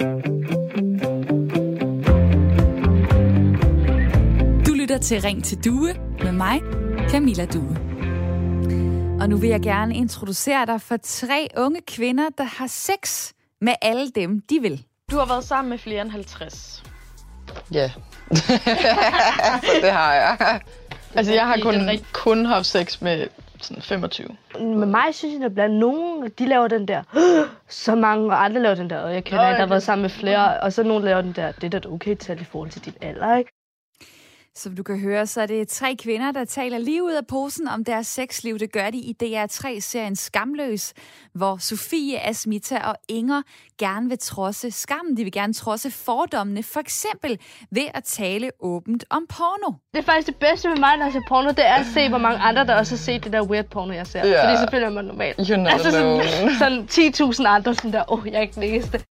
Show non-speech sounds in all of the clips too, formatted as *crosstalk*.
Du lytter til Ring til Due med mig, Camilla Due. Og nu vil jeg gerne introducere dig for tre unge kvinder, der har sex med alle dem, de vil. Du har været sammen med flere end 50. Ja, *laughs* så det har jeg. Altså, jeg har kun, kun haft sex med sådan 25. Med mig synes jeg, at blandt nogen, de laver den der, *gasps* så mange, og andre laver den der, og jeg kender en, der har været sammen med flere, og så nogen laver den der, det er da okay tal i forhold til dit alder, ikke? Som du kan høre, så er det tre kvinder, der taler lige ud af posen om deres sexliv. Det gør de i DR3-serien Skamløs, hvor Sofie, Asmita og Inger gerne vil trodse skammen. De vil gerne trodse fordommene, for eksempel ved at tale åbent om porno. Det er faktisk det bedste med mig, når jeg ser porno, det er at se, hvor mange andre, der også har set det der weird porno, jeg ser. Ja. Fordi selvfølgelig er man normal. You're not altså alone. sådan, sådan 10.000 andre, sådan der, åh, oh, jeg er ikke den eneste.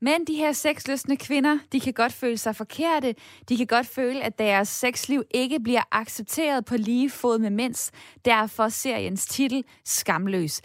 Men de her sexløsne kvinder, de kan godt føle sig forkerte. De kan godt føle, at deres sexliv ikke bliver accepteret på lige fod med mænds. Derfor seriens titel Skamløs.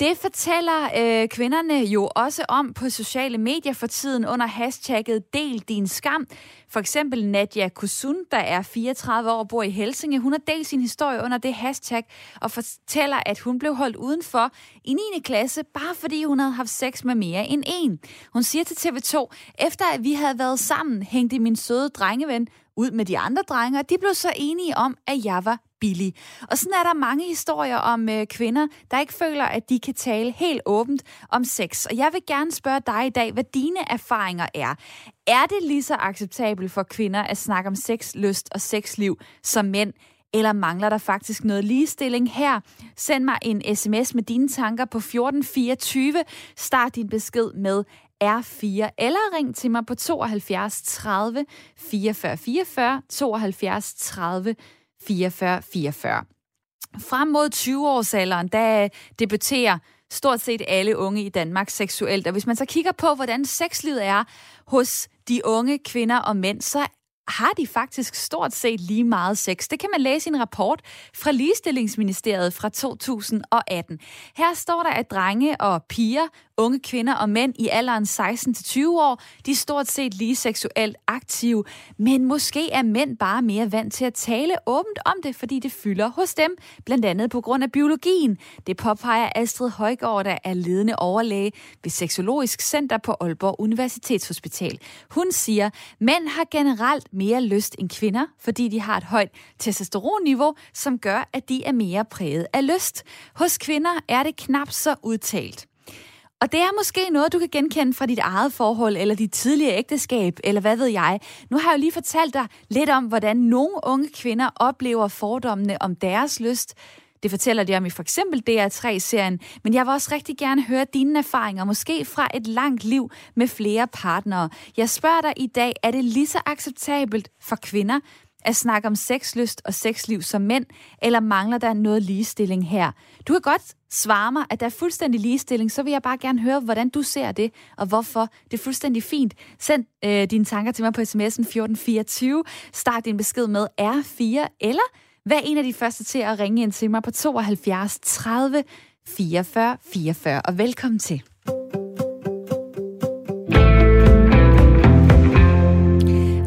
Det fortæller øh, kvinderne jo også om på sociale medier for tiden under hashtagget Del din skam. For eksempel Nadia Kusun, der er 34 år og bor i Helsinge. Hun har delt sin historie under det hashtag og fortæller, at hun blev holdt udenfor i 9. klasse, bare fordi hun havde haft sex med mere end en. Hun siger til TV2, efter at vi havde været sammen, hængte min søde drengeven ud med de andre drenge, og de blev så enige om, at jeg var billig. Og sådan er der mange historier om øh, kvinder, der ikke føler, at de kan tale helt åbent om sex. Og jeg vil gerne spørge dig i dag, hvad dine erfaringer er. Er det lige så acceptabelt for kvinder at snakke om sex, lyst og sexliv som mænd? Eller mangler der faktisk noget ligestilling her? Send mig en sms med dine tanker på 1424. Start din besked med R4, eller ring til mig på 72 30 44 44, 72 30 44 44. Frem mod 20-årsalderen, der debuterer stort set alle unge i Danmark seksuelt. Og hvis man så kigger på, hvordan sexlivet er hos de unge kvinder og mænd, så har de faktisk stort set lige meget sex. Det kan man læse i en rapport fra Ligestillingsministeriet fra 2018. Her står der, at drenge og piger, unge kvinder og mænd i alderen 16-20 år, de er stort set lige seksuelt aktive, men måske er mænd bare mere vant til at tale åbent om det, fordi det fylder hos dem, blandt andet på grund af biologien. Det påpeger Astrid Højgaard, der er ledende overlæge ved Seksologisk Center på Aalborg Universitetshospital. Hun siger, mænd har generelt mere lyst end kvinder, fordi de har et højt testosteronniveau, som gør, at de er mere præget af lyst. Hos kvinder er det knap så udtalt. Og det er måske noget, du kan genkende fra dit eget forhold, eller dit tidligere ægteskab, eller hvad ved jeg. Nu har jeg jo lige fortalt dig lidt om, hvordan nogle unge kvinder oplever fordommene om deres lyst. Det fortæller de om i for eksempel DR3-serien, men jeg vil også rigtig gerne høre dine erfaringer, måske fra et langt liv med flere partnere. Jeg spørger dig i dag, er det lige så acceptabelt for kvinder at snakke om sexlyst og sexliv som mænd, eller mangler der noget ligestilling her? Du kan godt svare mig, at der er fuldstændig ligestilling, så vil jeg bare gerne høre, hvordan du ser det, og hvorfor det er fuldstændig fint. Send øh, dine tanker til mig på sms'en 1424. Start din besked med R4, eller vær en af de første til at ringe ind til mig på 72 30 44 44. Og velkommen til.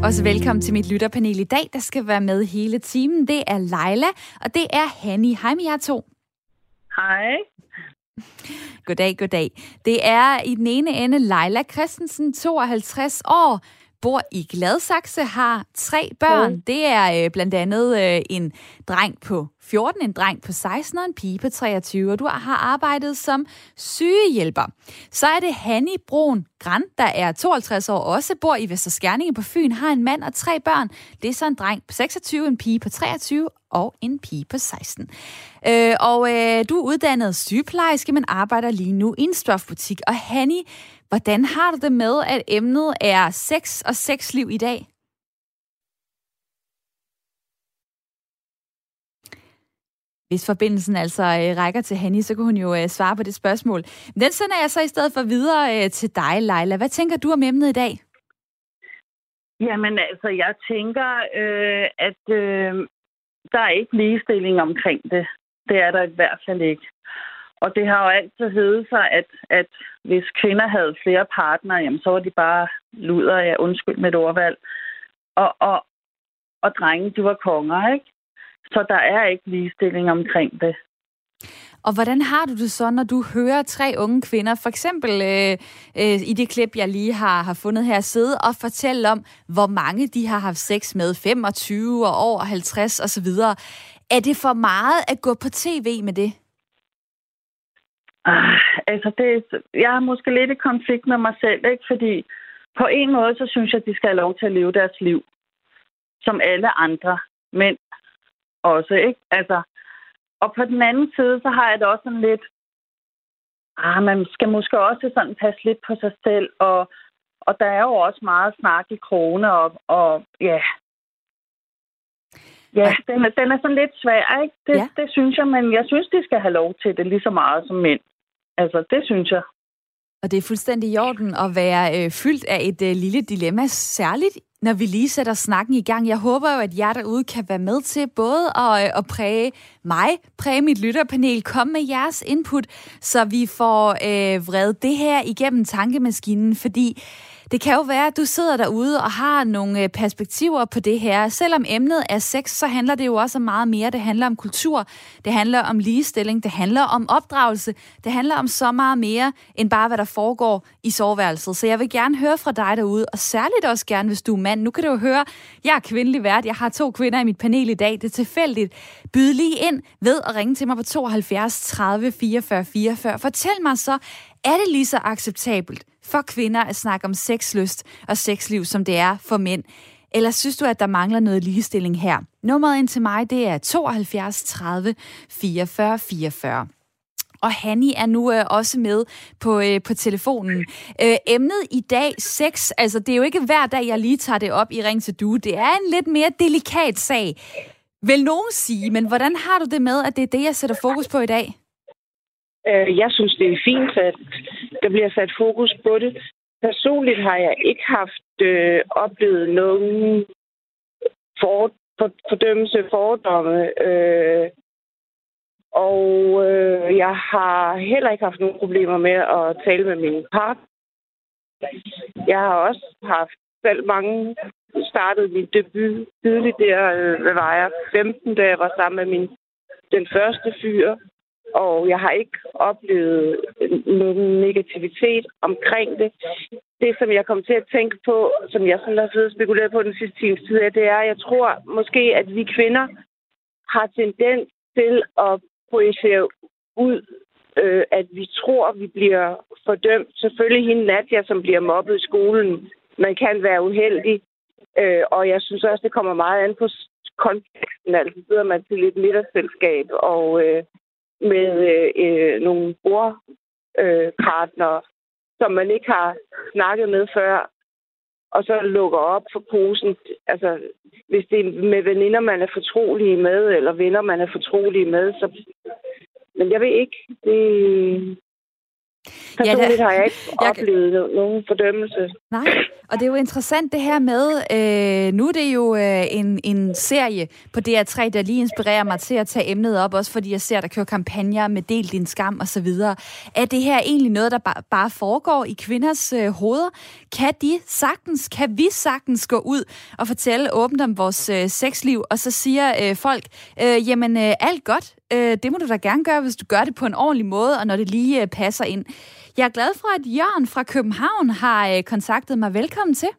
Også velkommen til mit lytterpanel i dag, der skal være med hele timen. Det er Leila, og det er Hanni. Hej med jer to. Hej. Goddag, goddag. Det er i den ene ende Leila Christensen, 52 år, bor i Gladsaxe, har tre børn. Mm. Det er øh, blandt andet øh, en dreng på 14, en dreng på 16 og en pige på 23, og du har arbejdet som sygehjælper. Så er det Hanni Brun Gran, der er 52 år, også bor i Vesterskærninge på Fyn, har en mand og tre børn. Det er så en dreng på 26, en pige på 23 og en pige på 16. Øh, og øh, du er uddannet sygeplejerske, men arbejder lige nu i en stofbutik. Og Hanni, hvordan har du det med, at emnet er sex og sexliv i dag? Hvis forbindelsen altså øh, rækker til Hanni, så kan hun jo øh, svare på det spørgsmål. Men den sender jeg så i stedet for videre øh, til dig, Leila. Hvad tænker du om emnet i dag? Jamen altså, jeg tænker, øh, at øh, der er ikke ligestilling omkring det. Det er der i hvert fald ikke. Og det har jo altid heddet sig, at, at hvis kvinder havde flere partnere, jamen, så var de bare luder, ja, undskyld med et ordvalg. Og, og, og drenge, de var konger, ikke? Så der er ikke ligestilling omkring det. Og hvordan har du det så, når du hører tre unge kvinder, for eksempel øh, øh, i det klip, jeg lige har, har fundet her, sidde og fortælle om, hvor mange de har haft sex med, 25 og over 50 osv. Er det for meget at gå på tv med det? Ah, altså, det, jeg er måske lidt i konflikt med mig selv, ikke? fordi på en måde, så synes jeg, at de skal have lov til at leve deres liv, som alle andre mænd også, ikke? Altså, og på den anden side, så har jeg det også sådan lidt, ah, man skal måske også sådan passe lidt på sig selv, og, og der er jo også meget snak i krone, og, og ja, Ja, den er, den er sådan lidt svær, ikke? Det, ja. det synes jeg, men jeg synes, de skal have lov til det lige så meget som mænd. Altså, det synes jeg. Og det er fuldstændig i orden at være øh, fyldt af et øh, lille dilemma, særligt når vi lige sætter snakken i gang. Jeg håber jo, at jer derude kan være med til både at, øh, at præge mig, præge mit lytterpanel, komme med jeres input, så vi får øh, vredet det her igennem tankemaskinen, fordi det kan jo være, at du sidder derude og har nogle øh, perspektiver på det her. Selvom emnet er sex, så handler det jo også om meget mere. Det handler om kultur, det handler om ligestilling, det handler om opdragelse, det handler om så meget mere end bare, hvad der foregår i soveværelset. Så jeg vil gerne høre fra dig derude, og særligt også gerne, hvis du er mand. Nu kan du jo høre, jeg er kvindelig vært, jeg har to kvinder i mit panel i dag. Det er tilfældigt. Byd lige ind ved at ringe til mig på 72 30 44 44. Fortæl mig så, er det lige så acceptabelt for kvinder at snakke om sexlyst og sexliv, som det er for mænd? Eller synes du, at der mangler noget ligestilling her? Nummeret ind til mig, det er 72 30 44 44. Og Hanni er nu øh, også med på, øh, på telefonen. Øh, emnet i dag, sex, altså det er jo ikke hver dag, jeg lige tager det op i Ring til Du. Det er en lidt mere delikat sag, vil nogen sige. Men hvordan har du det med, at det er det, jeg sætter fokus på i dag? Øh, jeg synes, det er fint, at der bliver sat fokus på det. Personligt har jeg ikke haft øh, oplevet nogen for, for, fordømmelse, fordomme. Øh, og øh, jeg har heller ikke haft nogen problemer med at tale med min partner. Jeg har også haft selv mange startede min debut tidligt der, øh, hvad var jeg, 15, da jeg var sammen med min, den første fyr og jeg har ikke oplevet nogen negativitet omkring det. Det, som jeg kom til at tænke på, som jeg sådan har siddet og spekuleret på den sidste times tid, det er, at jeg tror måske, at vi kvinder har tendens til at projicere ud, øh, at vi tror, at vi bliver fordømt. Selvfølgelig hende Nadia, som bliver mobbet i skolen. Man kan være uheldig. Øh, og jeg synes også, det kommer meget an på konteksten. Altså sidder man til et middagsselskab, og øh, med øh, øh, nogle bordpartnere, øh, som man ikke har snakket med før, og så lukker op for posen. Altså, hvis det er med veninder, man er fortrolige med, eller venner, man er fortrolige med, så... Men jeg ved ikke, det, Personligt ja, har jeg ikke jeg... oplevet nogen fordømmelse. Nej, og det er jo interessant det her med, øh, nu er det jo øh, en, en serie på DR3, der lige inspirerer mig til at tage emnet op, også fordi jeg ser, der kører kampagner med Del din skam og så videre. Er det her egentlig noget, der bare, bare foregår i kvinders øh, hoveder? Kan de sagtens, kan vi sagtens gå ud og fortælle åbent om vores øh, sexliv, og så siger øh, folk, øh, jamen øh, alt godt, øh, det må du da gerne gøre, hvis du gør det på en ordentlig måde, og når det lige øh, passer ind. Jeg er glad for, at Jørgen fra København har øh, kontaktet mig. Velkommen til.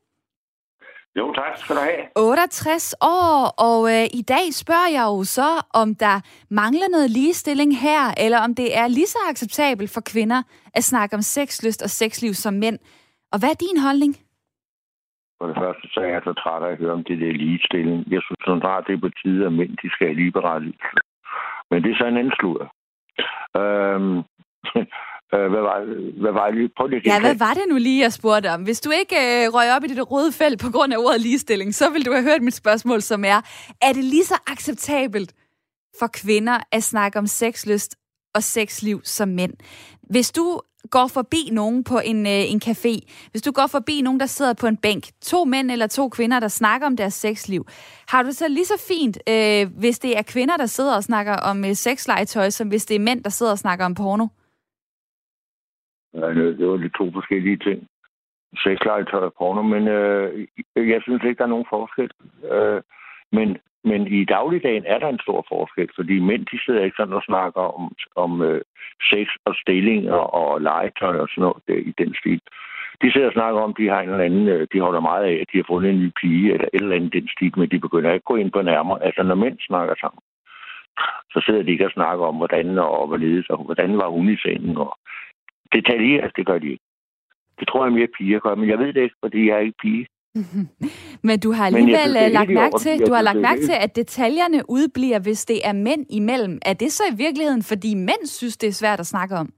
Jo, tak skal du have. 68 år, og øh, i dag spørger jeg jo så, om der mangler noget ligestilling her, eller om det er lige så acceptabelt for kvinder at snakke om sexlyst og sexliv som mænd. Og hvad er din holdning? For det første, så er jeg så træt af at høre om det der ligestilling. Jeg synes, at det er på tide, at mænd de skal have liberalisme. Men det er så en anden sludder. Øhm, *laughs* Øh, hvad var, hvad var det? Prøv lige ja, hvad var det nu lige, jeg spurgte om? Hvis du ikke øh, røg op i det røde felt på grund af ordet ligestilling, så vil du have hørt mit spørgsmål, som er, er det lige så acceptabelt for kvinder at snakke om sexlyst og sexliv som mænd? Hvis du går forbi nogen på en, øh, en café, hvis du går forbi nogen, der sidder på en bænk, to mænd eller to kvinder, der snakker om deres sexliv, har du så lige så fint, øh, hvis det er kvinder, der sidder og snakker om øh, sexlegetøj, som hvis det er mænd, der sidder og snakker om porno? Ja, det var de to forskellige ting. Sexlegetøj og porno, men øh, jeg synes ikke, der er nogen forskel. Øh, men men i dagligdagen er der en stor forskel, fordi mænd de sidder ikke sådan og snakker om, om øh, sex og stilling og, og legetøj og sådan noget der, i den stil. De sidder og snakker om, at de har en eller anden, øh, de holder meget af, at de har fundet en ny pige eller et eller andet den stil, men de begynder ikke at gå ind på nærmere. Altså når mænd snakker sammen, så sidder de ikke og snakker om, hvordan og hvorledes, og hvordan var hun i sengen. Og detaljeret, det gør de ikke. Det tror jeg mere piger gør, men jeg ved det ikke, fordi jeg er ikke pige. *laughs* Men du har alligevel synes, øh, lagt mærke til, du har lagt mærke til, at detaljerne udbliver, hvis det er mænd imellem. Er det så i virkeligheden, fordi mænd synes, det er svært at snakke om?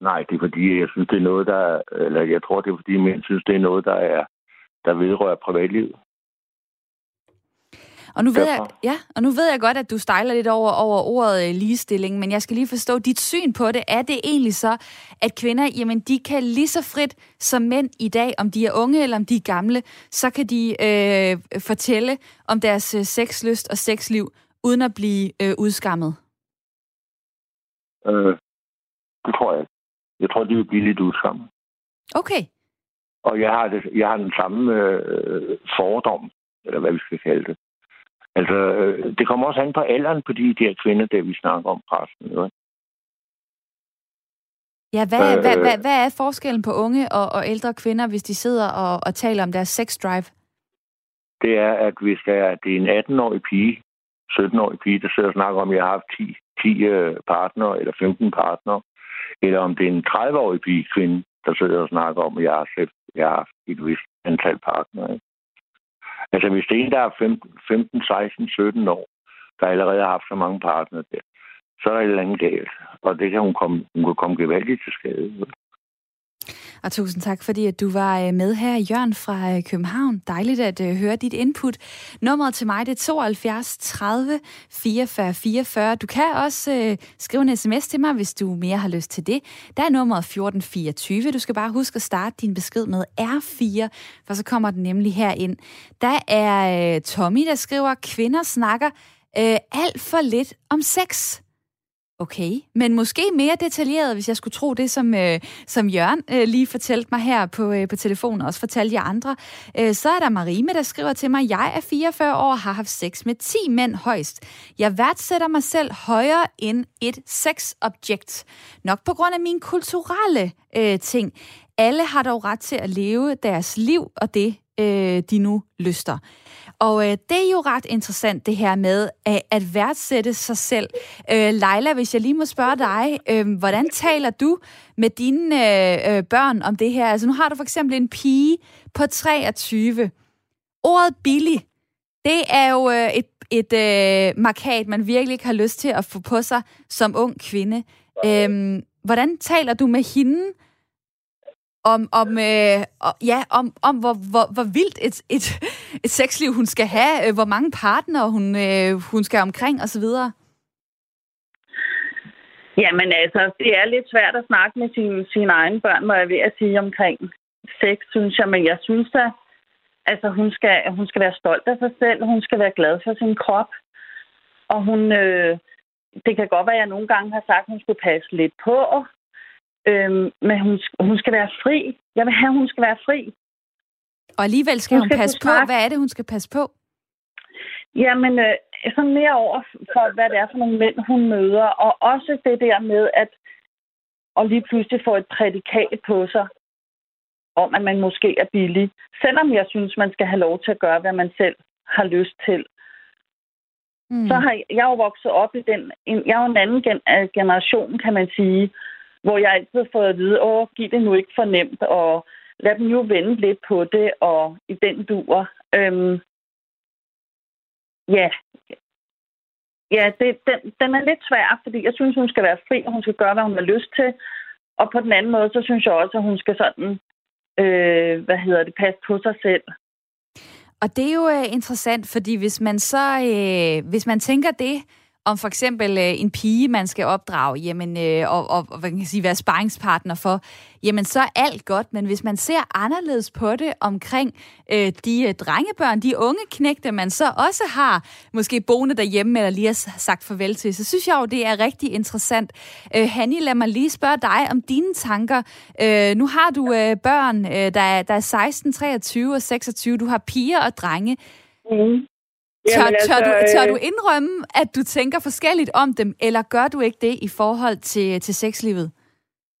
Nej, det er fordi, jeg synes, det er noget, der... Eller jeg tror, det er fordi, mænd synes, det er noget, der er der vedrører privatlivet. Og nu, ved jeg, ja, og nu ved jeg godt, at du stejler lidt over, over ordet øh, ligestilling, men jeg skal lige forstå dit syn på det. Er det egentlig så, at kvinder, jamen, de kan lige så frit som mænd i dag, om de er unge eller om de er gamle, så kan de øh, fortælle om deres øh, sexlyst og sexliv, uden at blive øh, udskammet? Øh, det tror jeg Jeg tror, de vil blive lidt udskammet. Okay. Og jeg har, det, jeg har den samme øh, fordom, eller hvad vi skal kalde det, Altså, øh, det kommer også an på alderen på de der kvinder, der vi snakker om præsten. Jo. Ja, hvad, øh, hvad, hvad, hvad er forskellen på unge og, og ældre kvinder, hvis de sidder og, og taler om deres sex drive? Det er, at hvis der er, det er en 18-årig pige, 17-årig pige, der sidder og snakker om, at jeg har haft 10, 10 øh, partnere eller 15 partnere, eller om det er en 30-årig pige kvinde, der sidder og snakker om, at jeg har, jeg har haft et vist antal partnere. Altså hvis det er en, der er 15, 15 16, 17 år, der allerede har haft så mange partnere der, så er der et eller andet galt. Og det kan hun komme, hun kan komme gevaldigt til skade. Og tusind tak, fordi at du var øh, med her, Jørgen fra øh, København. Dejligt at øh, høre dit input. Nummeret til mig det er 72 30 44 44. Du kan også øh, skrive en sms til mig, hvis du mere har lyst til det. Der er nummeret 1424. Du skal bare huske at starte din besked med R4, for så kommer den nemlig her ind. Der er øh, Tommy, der skriver, kvinder snakker øh, alt for lidt om sex. Okay, men måske mere detaljeret, hvis jeg skulle tro det, som, øh, som Jørgen øh, lige fortalte mig her på, øh, på telefonen, og også fortalte jer andre. Øh, så er der Marime, der skriver til mig, jeg er 44 år og har haft sex med 10 mænd højst. Jeg værdsætter mig selv højere end et sexobjekt. Nok på grund af mine kulturelle øh, ting. Alle har dog ret til at leve deres liv, og det øh, de nu lyster. Og øh, det er jo ret interessant, det her med at, at værdsætte sig selv. Øh, Leila, hvis jeg lige må spørge dig, øh, hvordan taler du med dine øh, øh, børn om det her? Altså nu har du for eksempel en pige på 23. Ordet billig, det er jo øh, et, et øh, markat, man virkelig ikke har lyst til at få på sig som ung kvinde. Øh, hvordan taler du med hende om, om, øh, ja, om, om hvor, hvor, hvor vildt et, et, et sexliv hun skal have, øh, hvor mange partnere hun, øh, hun skal omkring osv.? Jamen altså, det er lidt svært at snakke med sine, sine egne børn, må jeg ved at sige omkring sex, synes jeg. Men jeg synes da, altså, hun skal, hun skal være stolt af sig selv, hun skal være glad for sin krop. Og hun, øh, det kan godt være, at jeg nogle gange har sagt, at hun skulle passe lidt på, Øhm, men hun, hun skal være fri. Jeg vil have, at hun skal være fri. Og alligevel skal hun, hun skal passe på. Hvad er det, hun skal passe på? Jamen, øh, sådan mere over for, hvad det er for nogle mænd, hun møder. Og også det der med, at og lige pludselig få et prædikat på sig, om at man måske er billig. Selvom jeg synes, man skal have lov til at gøre, hvad man selv har lyst til. Mm. Så har jeg, jeg er jo vokset op i den... En, jeg er jo en anden gen, generation, kan man sige, hvor jeg altid har fået at vide, åh, giv det nu ikke for nemt, og lad dem jo vende lidt på det, og i den duer. Øhm, ja, ja det, den, den er lidt svær, fordi jeg synes, hun skal være fri, og hun skal gøre, hvad hun har lyst til. Og på den anden måde, så synes jeg også, at hun skal sådan, øh, hvad hedder det, passe på sig selv. Og det er jo øh, interessant, fordi hvis man så, øh, hvis man tænker det, om for eksempel øh, en pige, man skal opdrage, jamen, øh, og, og, og hvad kan jeg sige, være sparringspartner for, jamen så er alt godt. Men hvis man ser anderledes på det omkring øh, de øh, drengebørn, de unge knægte, man så også har måske boende derhjemme, eller lige har sagt farvel til, så synes jeg jo, det er rigtig interessant. Øh, Hanni, lad mig lige spørge dig om dine tanker. Øh, nu har du øh, børn, øh, der, er, der er 16, 23 og 26. Du har piger og drenge. Mm. Tør, Jamen, tør, du, altså, tør øh, du indrømme, at du tænker forskelligt om dem, eller gør du ikke det i forhold til, til sexlivet?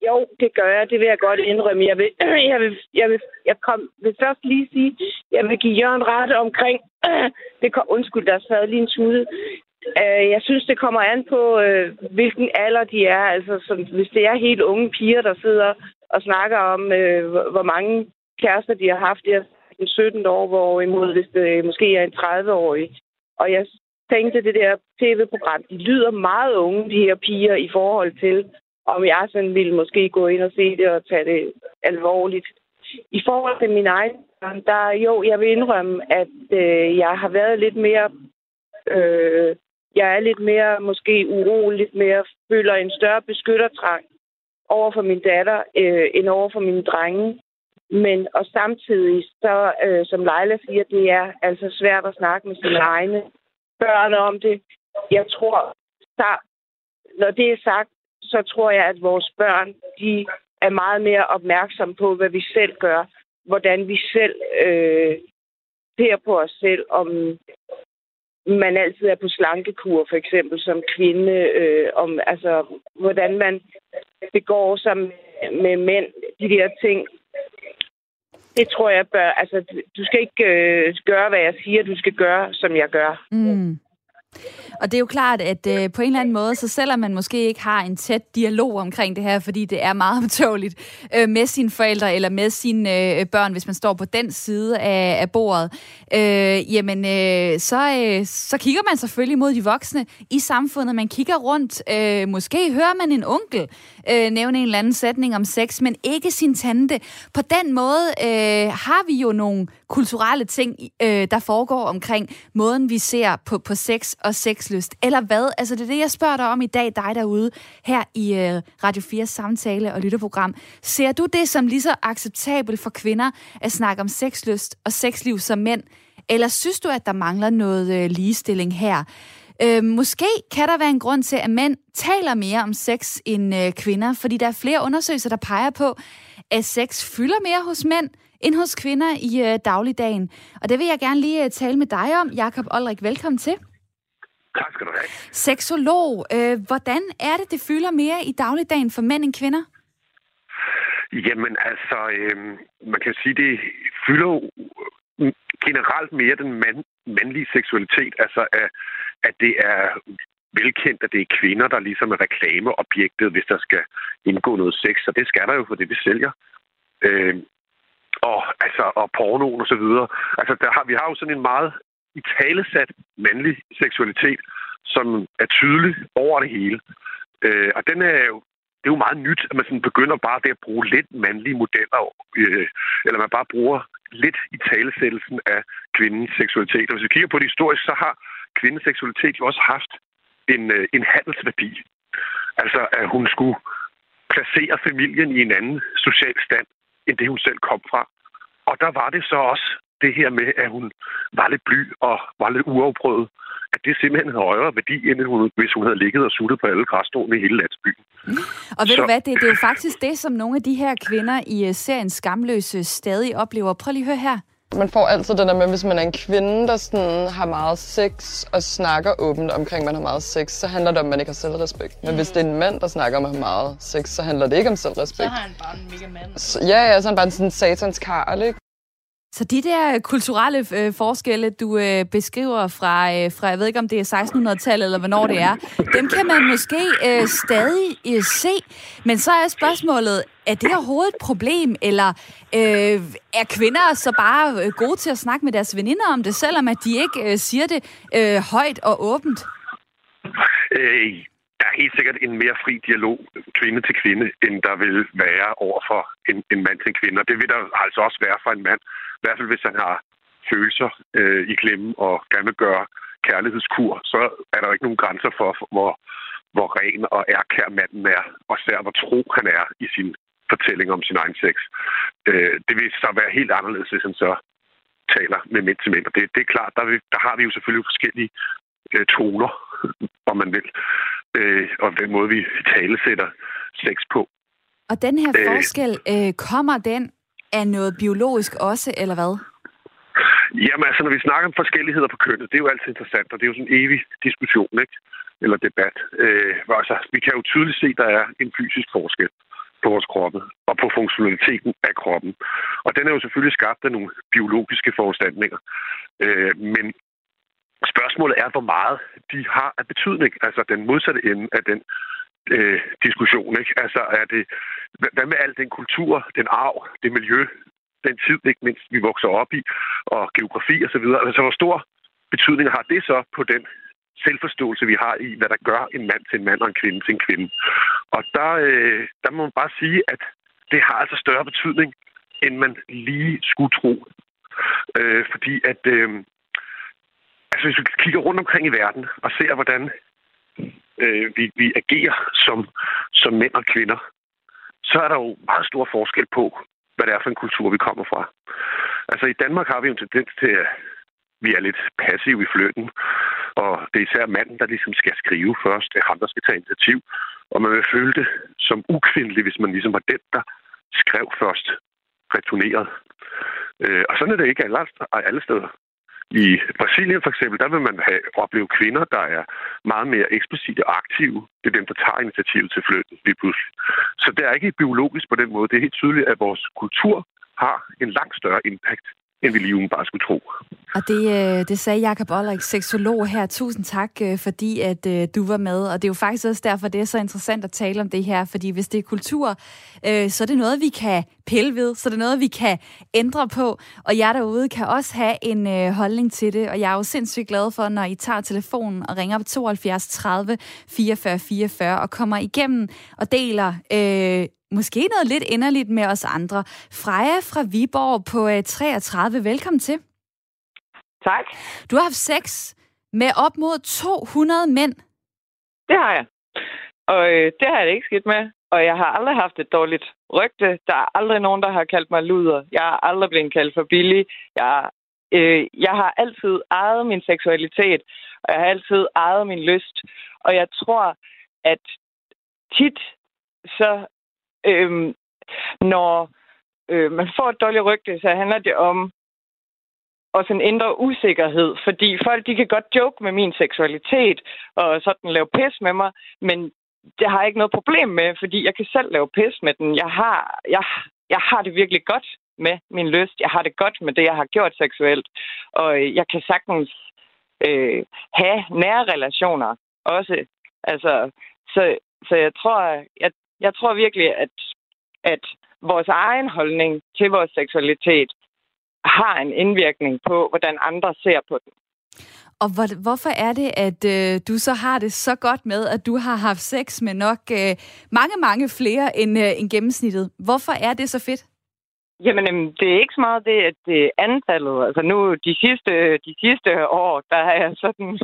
Jo, det gør jeg. Det vil jeg godt indrømme. Jeg vil, *clears throat* jeg vil, jeg vil, jeg kom, vil først lige sige, jeg vil give Jørgen ret omkring... *clears throat* Det kom, undskyld, der sad lige en tude. Øh, Jeg synes, det kommer an på, øh, hvilken alder de er. Altså, som, hvis det er helt unge piger, der sidder og snakker om, hvor- mange kærester de har haft. Er 17 år, hvorimod hvis det øh, måske er en 30-årig. Og jeg tænkte, det der tv-program, de lyder meget unge, de her piger, i forhold til, om jeg sådan ville måske gå ind og se det og tage det alvorligt. I forhold til min egen børn, der jo, jeg vil indrømme, at øh, jeg har været lidt mere... Øh, jeg er lidt mere måske urolig, lidt mere føler en større beskyttertrang over for min datter, øh, end over for mine drenge. Men og samtidig, så, øh, som Leila siger, det er altså svært at snakke med sine egne børn om det. Jeg tror, så, når det er sagt, så tror jeg, at vores børn, de er meget mere opmærksomme på, hvad vi selv gør. Hvordan vi selv øh, ser på os selv, om man altid er på slankekur, for eksempel som kvinde, øh, om altså, hvordan man begår sig med, med mænd, de der ting. Det tror jeg bør, altså, du skal ikke øh, gøre, hvad jeg siger, du skal gøre, som jeg gør. Mm. Og det er jo klart, at øh, på en eller anden måde, så selvom man måske ikke har en tæt dialog omkring det her, fordi det er meget *laughs* betåligt øh, med sine forældre eller med sine øh, børn, hvis man står på den side af, af bordet, øh, jamen øh, så, øh, så kigger man selvfølgelig mod de voksne i samfundet. Man kigger rundt. Øh, måske hører man en onkel øh, nævne en eller anden sætning om sex, men ikke sin tante. På den måde øh, har vi jo nogle kulturelle ting, øh, der foregår omkring måden, vi ser på, på sex og sexlyst. Eller hvad? Altså, det er det, jeg spørger dig om i dag, dig derude, her i øh, Radio 4 samtale- og lytterprogram. Ser du det som lige så acceptabelt for kvinder at snakke om sexlyst og sexliv som mænd? Eller synes du, at der mangler noget øh, ligestilling her? Øh, måske kan der være en grund til, at mænd taler mere om sex end øh, kvinder, fordi der er flere undersøgelser, der peger på, at sex fylder mere hos mænd end hos kvinder i øh, dagligdagen. Og det vil jeg gerne lige øh, tale med dig om. Jakob Olrik, velkommen til. Tak skal du have. Seksolog, øh, hvordan er det, det fylder mere i dagligdagen for mænd end kvinder? Jamen altså, øh, man kan sige, det fylder jo generelt mere den mand, mandlige seksualitet. Altså, at, at det er velkendt, at det er kvinder, der ligesom er reklameobjektet, hvis der skal indgå noget sex. Og det skal der jo for det, vi sælger. Øh, og, altså, og pornoen og så videre. Altså, der har, vi har jo sådan en meget i talesat mandlig seksualitet, som er tydelig over det hele. Øh, og den er jo, det er jo meget nyt, at man sådan begynder bare det at bruge lidt mandlige modeller, øh, eller man bare bruger lidt i talesættelsen af kvindens seksualitet. Og hvis vi kigger på det historisk, så har kvindens seksualitet jo også haft en, øh, en handelsværdi. Altså, at hun skulle placere familien i en anden social stand, end det hun selv kom fra. Og der var det så også det her med, at hun var lidt bly og var lidt uafprøvet. At det simpelthen havde højere værdi, end hun, hvis hun havde ligget og suttet på alle græsstående i hele landsbyen. Og ved Så- du hvad, det, det er jo faktisk det, som nogle af de her kvinder i øh, serien Skamløse stadig oplever. Prøv lige at høre her. Man får altid det der med, hvis man er en kvinde, der sådan har meget sex og snakker åbent omkring, at man har meget sex, så handler det om, at man ikke har selvrespekt. Men hvis det er en mand, der snakker om at have meget sex, så handler det ikke om selvrespekt. Så har han bare en mega mand. Så, ja, ja, så er han bare sådan en satans karl, ikke? Så de der kulturelle øh, forskelle, du øh, beskriver fra, øh, fra, jeg ved ikke om det er 1600-tallet eller hvornår det er, dem kan man måske øh, stadig øh, se. Men så er spørgsmålet, er det overhovedet et problem, eller øh, er kvinder så bare øh, gode til at snakke med deres veninder om det, selvom at de ikke øh, siger det øh, højt og åbent? Øh, er helt sikkert en mere fri dialog kvinde til kvinde, end der vil være over for en, en mand til en kvinde. Og det vil der altså også være for en mand. I hvert fald hvis han har følelser øh, i klemme og gerne vil gøre kærlighedskur, så er der jo ikke nogen grænser for, hvor, hvor ren og ærkær manden er, og især hvor tro han er i sin fortælling om sin egen sex. Øh, det vil så være helt anderledes, hvis han så taler med mænd til mænd. Og det, det er klart, der, vi, der har vi jo selvfølgelig forskellige øh, toner, om man vil, øh, og den måde, vi talesætter sex på. Og den her øh, forskel, øh, kommer den af noget biologisk også, eller hvad? Jamen altså, når vi snakker om forskelligheder på kønnet, det er jo altid interessant, og det er jo sådan en evig diskussion, ikke? Eller debat. Øh, altså, vi kan jo tydeligt se, at der er en fysisk forskel på vores kroppe og på funktionaliteten af kroppen. Og den er jo selvfølgelig skabt af nogle biologiske foranstaltninger. Øh, men spørgsmålet er, hvor meget de har af betydning. Altså den modsatte ende af den øh, diskussion. Ikke? Altså er det, hvad med al den kultur, den arv, det miljø, den tid, ikke mindst vi vokser op i, og geografi osv. Altså hvor stor betydning har det så på den selvforståelse, vi har i, hvad der gør en mand til en mand og en kvinde til en kvinde. Og der, øh, der må man bare sige, at det har altså større betydning, end man lige skulle tro. Øh, fordi at, øh, altså hvis vi kigger rundt omkring i verden og ser, hvordan øh, vi, vi agerer som, som mænd og kvinder, så er der jo meget stor forskel på, hvad det er for en kultur, vi kommer fra. Altså i Danmark har vi jo en tendens til, at vi er lidt passive i flytten, og det er især manden, der ligesom skal skrive først. Det er ham, der skal tage initiativ. Og man vil føle det som ukvindelig, hvis man ligesom var den, der skrev først, returneret. Øh, og sådan er det ikke alle, alle steder. I Brasilien for eksempel, der vil man have, opleve kvinder, der er meget mere eksplicite og aktive. Det er dem, der tager initiativet til flytten lige pludselig. Så det er ikke biologisk på den måde. Det er helt tydeligt, at vores kultur har en langt større impact end vi lige bare skulle tro. Og det, øh, det sagde Jakob Olrik, seksolog her. Tusind tak, øh, fordi at øh, du var med. Og det er jo faktisk også derfor, det er så interessant at tale om det her. Fordi hvis det er kultur, så er det noget, vi kan pille ved. Så er det noget, vi kan ændre på. Og jer derude kan også have en holdning til det. Og jeg er jo sindssygt glad for, når I tager telefonen og ringer på 72 30 44 44 og kommer igennem og deler øh, måske noget lidt inderligt med os andre. Freja fra Viborg på 33, øh, velkommen til. Tak. Du har haft sex med op mod 200 mænd. Det har jeg. Og øh, det har jeg ikke skidt med. Og jeg har aldrig haft et dårligt rygte. Der er aldrig nogen, der har kaldt mig luder. Jeg har aldrig blevet kaldt for billig. Jeg, øh, jeg har altid ejet min seksualitet, og jeg har altid ejet min lyst. Og jeg tror, at tit så øhm, når øh, man får et dårligt rygte, så handler det om også en indre usikkerhed, fordi folk de kan godt joke med min seksualitet og sådan lave pis med mig, men det har jeg ikke noget problem med, fordi jeg kan selv lave pis med den. Jeg har, jeg, jeg har det virkelig godt med min lyst. Jeg har det godt med det, jeg har gjort seksuelt. Og øh, jeg kan sagtens øh, have nære relationer også. Altså, så, så jeg tror, jeg, jeg tror virkelig, at, at vores egen holdning til vores seksualitet har en indvirkning på, hvordan andre ser på den. Og hvor, hvorfor er det, at øh, du så har det så godt med, at du har haft sex med nok øh, mange, mange flere end, øh, end gennemsnittet? Hvorfor er det så fedt? Jamen, øhm, det er ikke så meget det, at det er antallet. Altså nu, de sidste, de sidste år, der har jeg sådan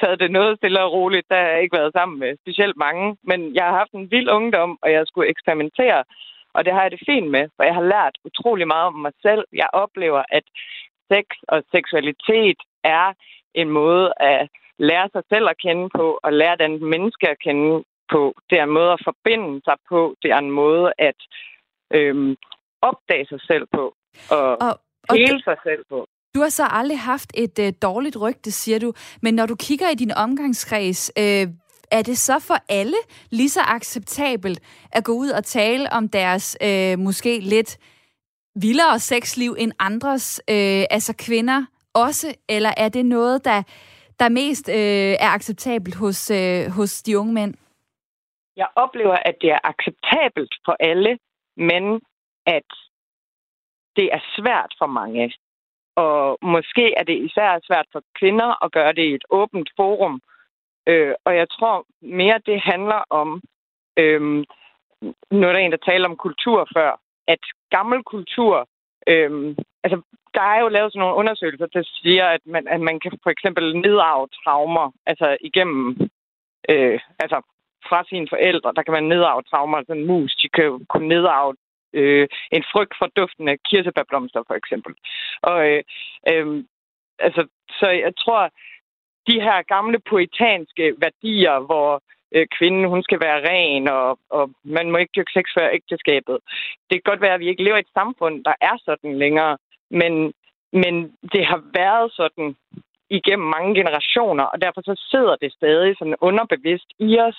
taget det noget stille og roligt. Der har jeg ikke været sammen med specielt mange. Men jeg har haft en vild ungdom, og jeg skulle eksperimentere. Og det har jeg det fint med, for jeg har lært utrolig meget om mig selv. Jeg oplever, at sex og seksualitet er en måde at lære sig selv at kende på, og lære den menneske at kende på. Det er en måde at forbinde sig på. Det er en måde at øhm, opdage sig selv på, og, og, og hele sig selv på. Du har så aldrig haft et øh, dårligt rygte, siger du. Men når du kigger i din omgangskreds, øh, er det så for alle lige så acceptabelt at gå ud og tale om deres øh, måske lidt vildere sexliv end andres, øh, altså kvinder også? Eller er det noget, der, der mest øh, er acceptabelt hos, øh, hos de unge mænd? Jeg oplever, at det er acceptabelt for alle, men at det er svært for mange. Og måske er det især svært for kvinder at gøre det i et åbent forum. Øh, og jeg tror mere, det handler om, øh, nu er der en, der taler om kultur før, at gammel kultur øh, altså, der er jo lavet sådan nogle undersøgelser, der siger, at man, at man kan for eksempel nedarve traumer, altså igennem, øh, altså fra sine forældre, der kan man nedarve traumer, sådan en mus, de kan jo kunne nedarve øh, en frygt for duften af kirsebærblomster, for eksempel. Og øh, øh, altså, så jeg tror, de her gamle poetanske værdier, hvor øh, kvinden hun skal være ren, og, og man må ikke dyrke sex før ægteskabet. Det kan godt være, at vi ikke lever i et samfund, der er sådan længere, men, men det har været sådan igennem mange generationer, og derfor så sidder det stadig sådan underbevidst i os.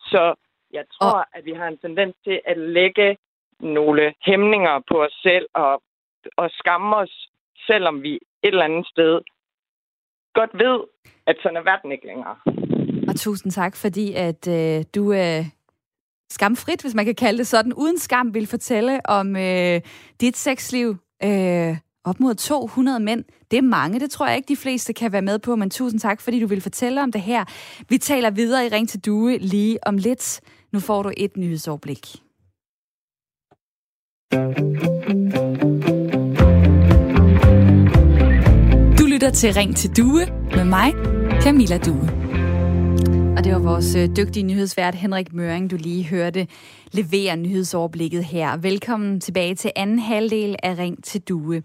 Så jeg tror, og... at vi har en tendens til at lægge nogle hæmninger på os selv og, og skamme os, selvom vi et eller andet sted godt ved, at sådan er verden ikke længere. Og tusind tak, fordi at øh, du øh, skamfrit, hvis man kan kalde det sådan, uden skam vil fortælle om øh, dit sexliv. Øh, op mod 200 mænd. Det er mange, det tror jeg ikke, de fleste kan være med på, men tusind tak, fordi du vil fortælle om det her. Vi taler videre i Ring til Due lige om lidt. Nu får du et nyhedsoverblik. Du lytter til Ring til Due med mig, Camilla Due. Og det var vores øh, dygtige nyhedsvært Henrik Møring, du lige hørte levere nyhedsoverblikket her. Velkommen tilbage til anden halvdel af Ring til Due.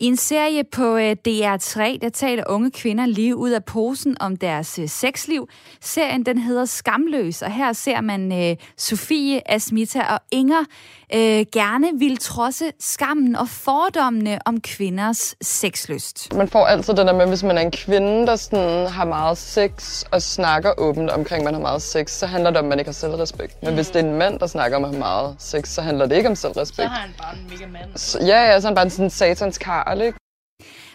I en serie på øh, DR3, der taler unge kvinder lige ud af posen om deres øh, sexliv. Serien den hedder Skamløs, og her ser man Sofie, Asmita og Inger uh, gerne vil trodse skammen og fordommene om kvinders sexlyst. Man får altid den der med, hvis man er en kvinde, der sådan har meget sex og snakker åbent omkring, at man har meget sex, så handler det om, at man ikke har selvrespekt. Men mm. hvis det er en mand, der snakker om at have meget sex, så handler det ikke om selvrespekt. Så har han bare en mega mand. Så, ja, ja, så er han bare sådan en satans karl, ikke?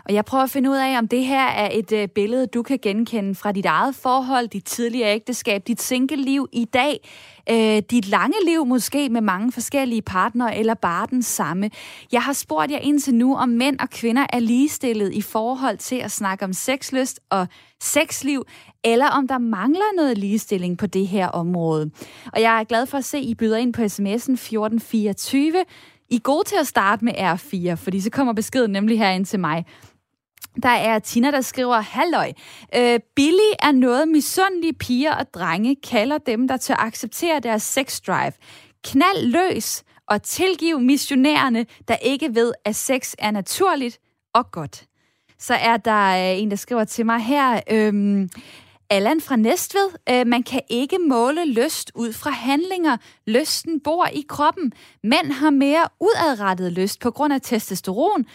Og jeg prøver at finde ud af, om det her er et øh, billede, du kan genkende fra dit eget forhold, dit tidligere ægteskab, dit single-liv i dag, øh, dit lange liv måske med mange forskellige partnere, eller bare den samme. Jeg har spurgt jer indtil nu, om mænd og kvinder er ligestillet i forhold til at snakke om sexlyst og sexliv, eller om der mangler noget ligestilling på det her område. Og jeg er glad for at se, at I byder ind på sms'en 1424. I er gode til at starte med R4, fordi så kommer beskeden nemlig herind til mig. Der er Tina, der skriver, Halløj, øh, Billy er noget misundelige piger og drenge kalder dem, der tør acceptere deres sex drive. Knald løs og tilgiv missionærerne, der ikke ved, at sex er naturligt og godt. Så er der øh, en, der skriver til mig her, øh, Allan fra Næstved, øh, man kan ikke måle lyst ud fra handlinger. Lysten bor i kroppen. Mænd har mere udadrettet lyst på grund af testosteron,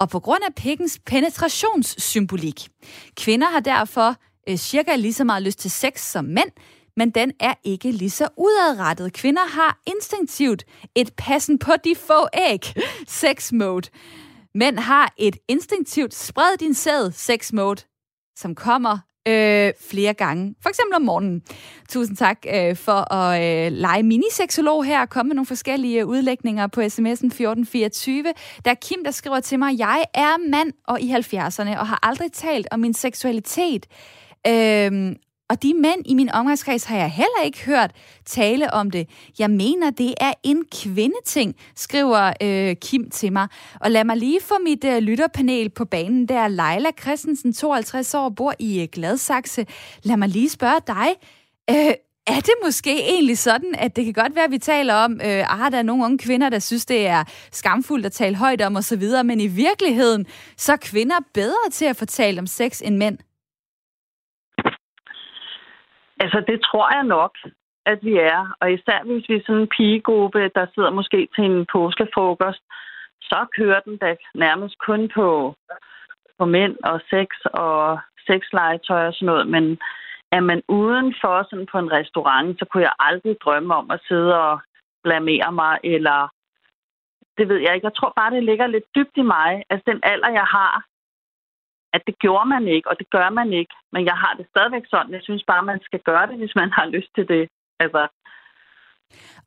og på grund af pikkens penetrationssymbolik. Kvinder har derfor øh, cirka lige så meget lyst til sex som mænd, men den er ikke lige så udadrettet. Kvinder har instinktivt et passen på de få æg *laughs* sex mode. Mænd har et instinktivt spred din sæd sex mode, som kommer øh, flere gange. For eksempel om morgenen. Tusind tak øh, for at øh, lege miniseksolog her og komme med nogle forskellige øh, udlægninger på sms'en 1424. Der er Kim, der skriver til mig, jeg er mand og i 70'erne og har aldrig talt om min seksualitet. Øhm, og de mænd i min omgangskreds har jeg heller ikke hørt tale om det. Jeg mener, det er en kvindeting, skriver øh, Kim til mig. Og lad mig lige få mit øh, lytterpanel på banen. Der Leila Christensen, 52 år, bor i øh, Gladsaxe. Lad mig lige spørge dig. Øh, er det måske egentlig sådan, at det kan godt være, at vi taler om, øh, ah, der er nogle unge kvinder, der synes, det er skamfuldt at tale højt om osv., men i virkeligheden, så er kvinder bedre til at fortælle om sex end mænd? Altså, det tror jeg nok, at vi er. Og især hvis vi er sådan en pigegruppe, der sidder måske til en påskefrokost, så kører den da nærmest kun på, på mænd og sex og sexlegetøj og sådan noget. Men er man udenfor sådan på en restaurant, så kunne jeg aldrig drømme om at sidde og blamere mig, eller det ved jeg ikke. Jeg tror bare, det ligger lidt dybt i mig. Altså den alder, jeg har, at det gjorde man ikke, og det gør man ikke. Men jeg har det stadigvæk sådan. Jeg synes bare, man skal gøre det, hvis man har lyst til det. Altså,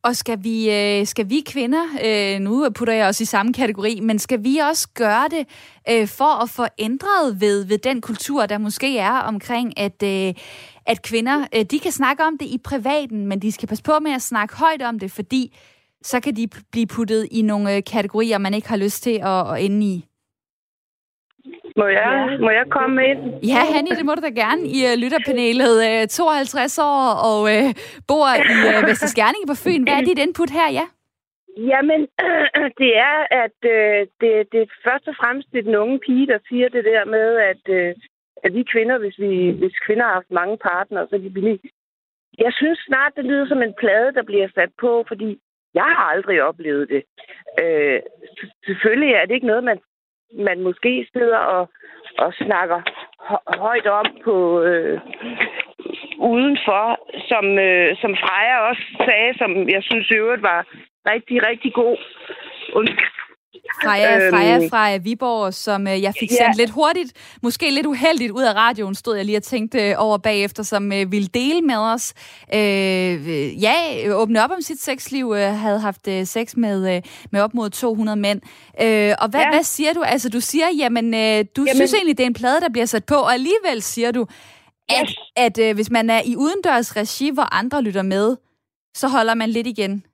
og skal vi, øh, skal vi kvinder, øh, nu putter jeg os i samme kategori, men skal vi også gøre det øh, for at få ændret ved, ved den kultur, der måske er omkring, at, at kvinder, de kan snakke om det i privaten, men de skal passe på med at snakke højt om det, fordi så kan de blive puttet i nogle kategorier, man ikke har lyst til at, at ende i. Må jeg, ja. må jeg komme ind? Ja, Hanni, det må du da gerne. I uh, lytterpanelet uh, 52 år og uh, bor i *laughs* uh, Vesterskærninge på Fyn. Hvad er dit input her, ja? Jamen, øh, *clears throat* det er, at øh, det, det er først og fremmest det den unge pige, der siger det der med, at, øh, at vi kvinder, hvis, vi, hvis kvinder har haft mange partnere, så er de billige. Jeg synes snart, det lyder som en plade, der bliver sat på, fordi jeg har aldrig oplevet det. Øh, selvfølgelig er det ikke noget, man man måske sidder og, og snakker højt om på øh, udenfor, som, øh, som Freja også sagde, som jeg synes i øvrigt var rigtig, rigtig god. Freja, øhm, Freja fra Viborg, som øh, jeg fik sendt ja. lidt hurtigt, måske lidt uheldigt ud af radioen, stod jeg lige og tænkte øh, over bagefter, som øh, ville dele med os. Øh, ja, åbne op om sit sexliv, øh, havde haft øh, sex med, øh, med op mod 200 mænd. Øh, og hvad, ja. hvad siger du? Altså, du siger, jamen, øh, du jamen, synes egentlig, det er en plade, der bliver sat på, og alligevel siger du, at, yes. at øh, hvis man er i udendørs regi, hvor andre lytter med, så holder man lidt igen.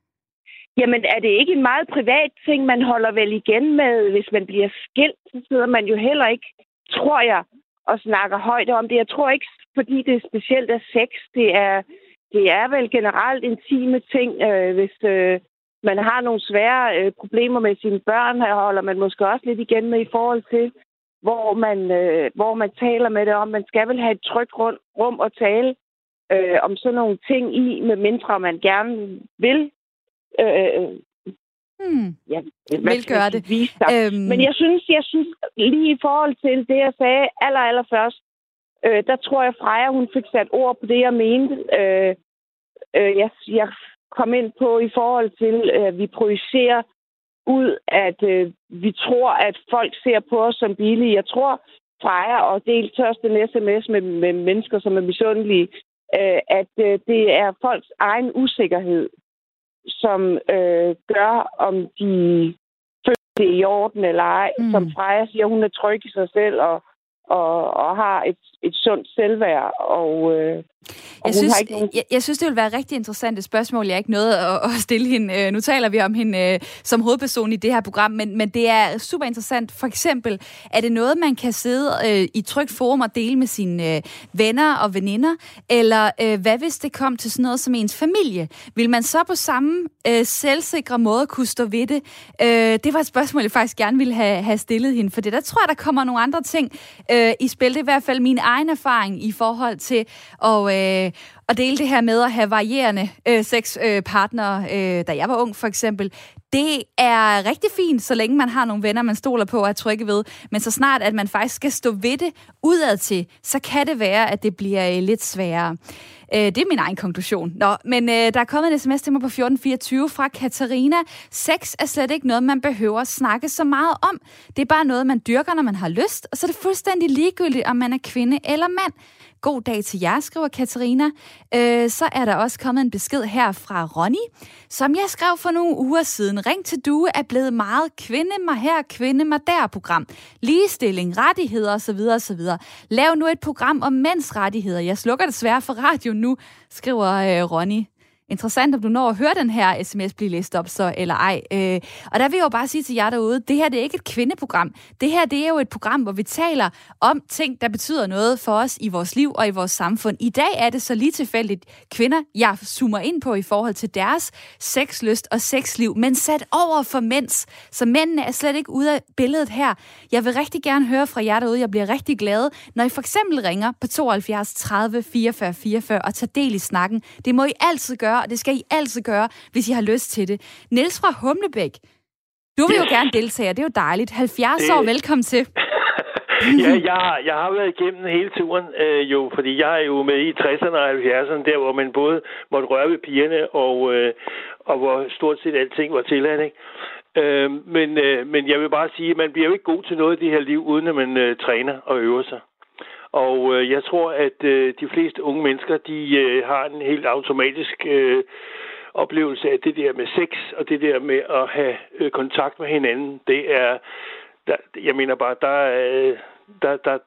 Jamen, er det ikke en meget privat ting, man holder vel igen med, hvis man bliver skilt, så sidder man jo heller ikke, tror jeg, og snakker højt om det. Jeg tror ikke, fordi det er specielt af sex. Det er, det er vel generelt intime ting. Øh, hvis øh, man har nogle svære øh, problemer med sine børn, her holder man måske også lidt igen med i forhold til, hvor man, øh, hvor man taler med det om. Man skal vel have et trygt rum at tale øh, om sådan nogle ting i, med mindre man gerne vil Øh, hmm. ja, vil gøre det. Øhm... Men jeg synes, jeg synes lige i forhold til det, jeg sagde aller, aller først, øh, der tror jeg, Freja, hun fik sat ord på det, jeg mente. Øh, øh, jeg, jeg kom ind på i forhold til, at øh, vi projicerer ud, at øh, vi tror, at folk ser på os som billige. Jeg tror, Freja og delt tørst en sms med, med mennesker, som er misundelige, øh, at øh, det er folks egen usikkerhed, som øh, gør, om de føler det i orden eller ej. Mm. Som Freja siger, hun er tryg i sig selv og, og, og har et, et sundt selvværd. Og, øh, jeg synes, nogen... jeg, jeg synes, det vil være rigtig interessant et spørgsmål, jeg ikke nåede at, at stille hende. Øh, nu taler vi om hende øh, som hovedperson i det her program, men, men det er super interessant. For eksempel, er det noget, man kan sidde øh, i trygt forum og dele med sine øh, venner og veninder? Eller øh, hvad hvis det kom til sådan noget som ens familie? Vil man så på samme øh, selvsikre måde kunne stå ved det? Øh, det var et spørgsmål, jeg faktisk gerne ville have, have stillet hende, for det der tror jeg, der kommer nogle andre ting øh, i spil. Det er i hvert fald min egen erfaring i forhold til at... Øh, øh, at dele det her med at have varierende øh, sexpartnere, øh, øh, da jeg var ung for eksempel, det er rigtig fint, så længe man har nogle venner, man stoler på og er trygge ved. Men så snart, at man faktisk skal stå ved det udad til, så kan det være, at det bliver øh, lidt sværere. Øh, det er min egen konklusion. Nå, men øh, der er kommet en sms til mig på 1424 fra Katarina. Sex er slet ikke noget, man behøver at snakke så meget om. Det er bare noget, man dyrker, når man har lyst, og så er det fuldstændig ligegyldigt, om man er kvinde eller mand. God dag til jer, skriver Katarina. Øh, så er der også kommet en besked her fra Ronny, som jeg skrev for nogle uger siden. Ring til du er blevet meget kvinde mig her, kvinde mig der program. Ligestilling, rettigheder osv. osv. Lav nu et program om mænds rettigheder. Jeg slukker desværre for radio nu, skriver øh, Ronny interessant, om du når at høre den her sms blive læst op så, eller ej. Øh, og der vil jeg jo bare sige til jer derude, det her det er ikke et kvindeprogram. Det her det er jo et program, hvor vi taler om ting, der betyder noget for os i vores liv og i vores samfund. I dag er det så lige tilfældigt kvinder, jeg zoomer ind på i forhold til deres sexlyst og sexliv, men sat over for mænds. Så mændene er slet ikke ude af billedet her. Jeg vil rigtig gerne høre fra jer derude. Jeg bliver rigtig glad, når I for eksempel ringer på 72 30 44 44 og tager del i snakken. Det må I altid gøre gøre, og det skal I altid gøre, hvis I har lyst til det. Niels fra Humlebæk, du vil jo gerne deltage, det er jo dejligt. 70 det... år, velkommen til. *laughs* ja, jeg, har, jeg har været igennem hele turen, øh, jo, fordi jeg er jo med i 60'erne og 70'erne, der hvor man både måtte røre ved pigerne, og, øh, og hvor stort set alting var tilladt, ikke? Øh, men, øh, men jeg vil bare sige, at man bliver jo ikke god til noget i det her liv, uden at man øh, træner og øver sig. Og øh, jeg tror, at øh, de fleste unge mennesker, de øh, har en helt automatisk øh, oplevelse af det der med sex, og det der med at have øh, kontakt med hinanden. Det er, der, jeg mener bare, der, øh, der, der,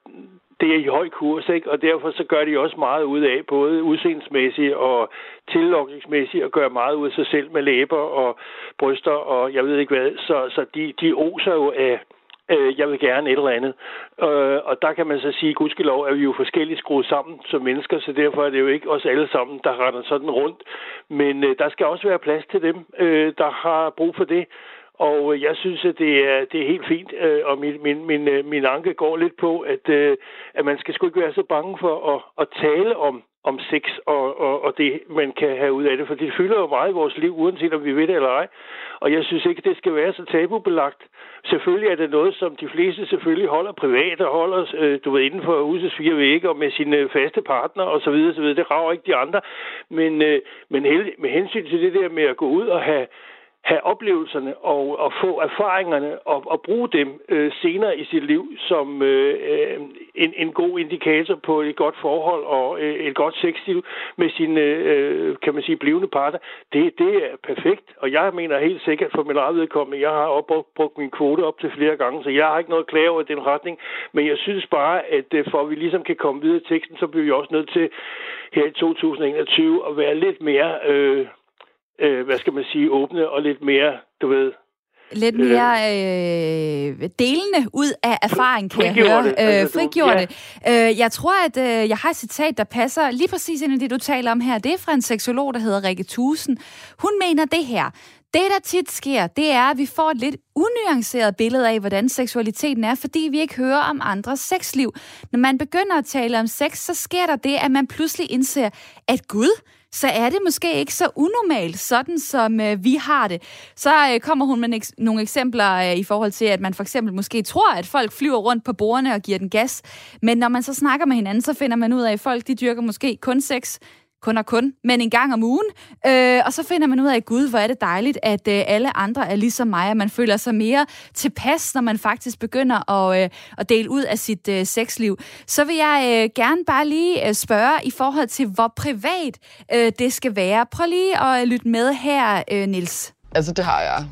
det er i høj kurs, ikke? og derfor så gør de også meget ud af, både udseendsmæssigt og tillokningsmæssigt, at gøre meget ud af sig selv med læber og bryster og jeg ved ikke hvad. Så, så de, de oser jo af, øh, jeg vil gerne et eller andet. Øh, og der kan man så sige, gudskelov er vi jo forskelligt skruet sammen som mennesker, så derfor er det jo ikke os alle sammen, der render sådan rundt. Men øh, der skal også være plads til dem, øh, der har brug for det. Og øh, jeg synes, at det er, det er helt fint, øh, og min, min, min, øh, min anke går lidt på, at, at man skal sgu ikke være så bange for at, at tale om, om sex og, og, og det, man kan have ud af det, for det fylder jo meget i vores liv, uanset om vi ved det eller ej. Og jeg synes ikke, det skal være så tabubelagt. Selvfølgelig er det noget, som de fleste selvfølgelig holder privat og holder, øh, du ved, inden for husets fire vægge og med sine faste partner og så videre, så videre. Det rager ikke de andre. Men, øh, men med hensyn til det der med at gå ud og have have oplevelserne og, og få erfaringerne og, og bruge dem øh, senere i sit liv som øh, en, en god indikator på et godt forhold og øh, et godt sexliv med sine, øh, kan man sige, blivende partner, det, det er perfekt. Og jeg mener helt sikkert for min eget vedkommende, jeg har opbrugt brugt min kvote op til flere gange, så jeg har ikke noget at klage over i den retning. Men jeg synes bare, at øh, for at vi ligesom kan komme videre i teksten, så bliver vi også nødt til her i 2021 at være lidt mere... Øh, øh, hvad skal man sige, åbne og lidt mere, du ved, lidt mere øh, delende ud af erfaring, kan jeg høre. Det, øh, frigjorde ja. Øh, jeg tror, at øh, jeg har et citat, der passer lige præcis ind i det, du taler om her. Det er fra en seksolog, der hedder Rikke Thusen. Hun mener det her. Det, der tit sker, det er, at vi får et lidt unuanceret billede af, hvordan seksualiteten er, fordi vi ikke hører om andres sexliv. Når man begynder at tale om sex, så sker der det, at man pludselig indser, at Gud, så er det måske ikke så unormalt, sådan som øh, vi har det. Så øh, kommer hun med eks- nogle eksempler øh, i forhold til, at man for eksempel måske tror, at folk flyver rundt på bordene og giver den gas. Men når man så snakker med hinanden, så finder man ud af, at folk de dyrker måske kun sex kun og kun, men en gang om ugen. Øh, og så finder man ud af, gud, hvor er det dejligt, at øh, alle andre er ligesom mig, og man føler sig mere tilpas, når man faktisk begynder at, øh, at dele ud af sit øh, sexliv. Så vil jeg øh, gerne bare lige øh, spørge i forhold til, hvor privat øh, det skal være. Prøv lige at lytte med her, øh, Nils. Altså, det har jeg.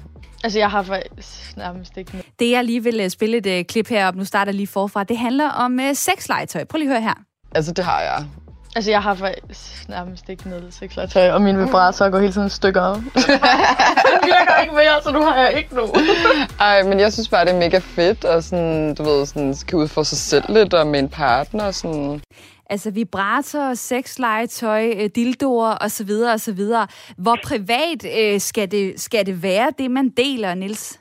Altså, jeg har faktisk nærmest ikke noget. Det, jeg lige vil øh, spille et øh, klip her op, nu starter lige forfra, det handler om øh, sexlegetøj. Prøv lige at høre her. Altså, det har jeg. Altså, jeg har faktisk nærmest ikke noget sexlegetøj, og min vibrator går hele tiden stykker af. *laughs* den virker ikke mere, så nu har jeg ikke nogen. *laughs* Ej, men jeg synes bare, det er mega fedt, og sådan, du ved, sådan, kan udfordre sig selv lidt, og med en partner, og sådan. Altså vibrator, sexlegetøj, øh, dildoer osv. osv. Hvor privat øh, skal, det, skal det være, det man deler, Nils?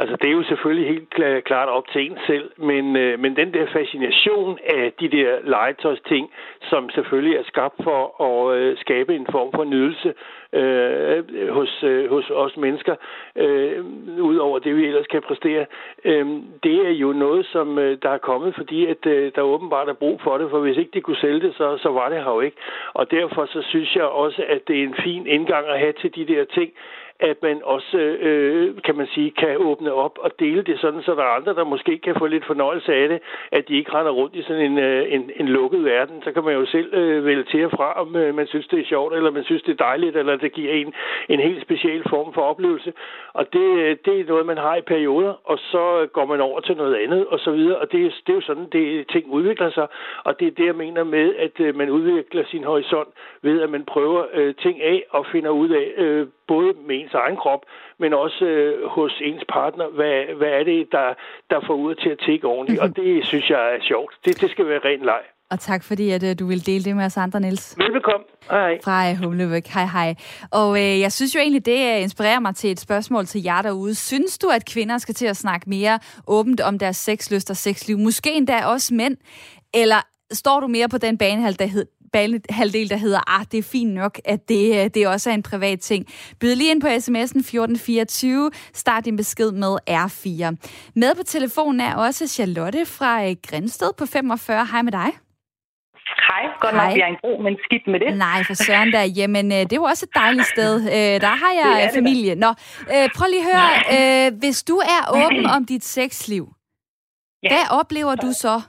Altså, det er jo selvfølgelig helt klart op til en selv, men, øh, men den der fascination af de der legetøjsting, som selvfølgelig er skabt for at øh, skabe en form for nydelse øh, hos, øh, hos os mennesker, øh, ud over det, vi ellers kan præstere, øh, det er jo noget, som øh, der er kommet, fordi at øh, der åbenbart er brug for det, for hvis ikke de kunne sælge det, så, så var det her jo ikke. Og derfor så synes jeg også, at det er en fin indgang at have til de der ting, at man også, øh, kan man sige, kan åbne op og dele det sådan, så der er andre, der måske kan få lidt fornøjelse af det, at de ikke render rundt i sådan en, øh, en, en lukket verden. Så kan man jo selv øh, vælge til og fra, om øh, man synes, det er sjovt, eller man synes, det er dejligt, eller det giver en en helt speciel form for oplevelse. Og det, øh, det er noget, man har i perioder, og så går man over til noget andet, og så videre. Og det, det er jo sådan, det ting udvikler sig, og det er det, jeg mener med, at øh, man udvikler sin horisont ved, at man prøver øh, ting af og finder ud af, øh, både med ens egen krop, men også øh, hos ens partner, hvad, hvad er det, der, der får ud til at tække ordentligt. Mm-hmm. Og det synes jeg er sjovt. Det, det skal være ren leg. Og tak fordi, at uh, du vil dele det med os andre, Niels. Velbekomme. Hej. Fra uh, Humlebæk. Hej, hej. Og uh, jeg synes jo egentlig, det inspirerer mig til et spørgsmål til jer derude. Synes du, at kvinder skal til at snakke mere åbent om deres sexlyst og sexliv? Måske endda også mænd? Eller står du mere på den banehalv, der, hed, halvdel, der hedder, ah, det er fint nok, at det, øh, det også er en privat ting. Byd lige ind på sms'en 1424, start din besked med R4. Med på telefonen er også Charlotte fra øh, Grænsted på 45. Hej med dig. Hej, godt Hej. nok, vi er en bro, men skidt med det. Nej, for søren der. Jamen, øh, det er jo også et dejligt sted. Der har jeg det familie. Nå, prøv lige at høre. Hvis du er åben *clears throat* om dit sexliv, ja. hvad oplever du så?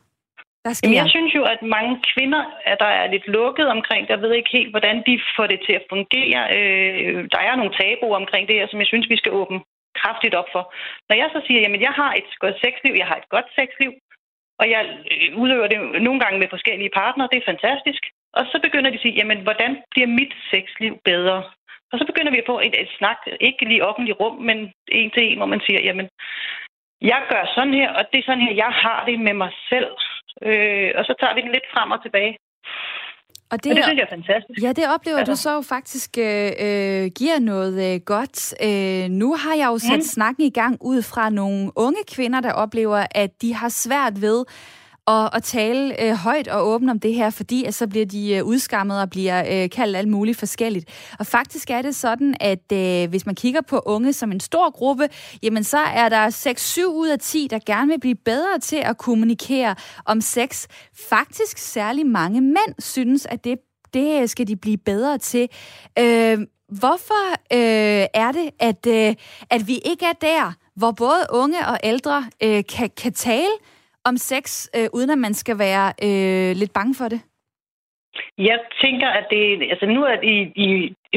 Der sker? Jeg synes jo, at mange kvinder, at der er lidt lukket omkring, der ved ikke helt, hvordan de får det til at fungere. Øh, der er nogle tabuer omkring det her, som jeg synes, vi skal åbne kraftigt op for. Når jeg så siger, jamen jeg har et godt sexliv, jeg har et godt sexliv, og jeg øh, udøver det nogle gange med forskellige partnere. Det er fantastisk. Og så begynder de at sige, jamen, hvordan bliver mit sexliv bedre? Og så begynder vi at få et, et snak, ikke lige offentligt rum, men en til en, hvor man siger, jamen, jeg gør sådan her, og det er sådan her, jeg har det med mig selv. Øh, og så tager vi den lidt frem og tilbage. Og det, og det synes jeg er fantastisk. Ja, det oplever altså. du så jo faktisk øh, øh, giver noget øh, godt. Øh, nu har jeg jo sat mm. snakken i gang ud fra nogle unge kvinder, der oplever, at de har svært ved og, og tale øh, højt og åbent om det her, fordi at så bliver de øh, udskammet og bliver øh, kaldt alt muligt forskelligt. Og faktisk er det sådan, at øh, hvis man kigger på unge som en stor gruppe, jamen så er der 6-7 ud af 10, der gerne vil blive bedre til at kommunikere om sex. Faktisk særlig mange mænd synes, at det, det skal de blive bedre til. Øh, hvorfor øh, er det, at, øh, at vi ikke er der, hvor både unge og ældre øh, kan, kan tale om sex, øh, uden at man skal være øh, lidt bange for det? Jeg tænker, at det... Altså nu er i, i,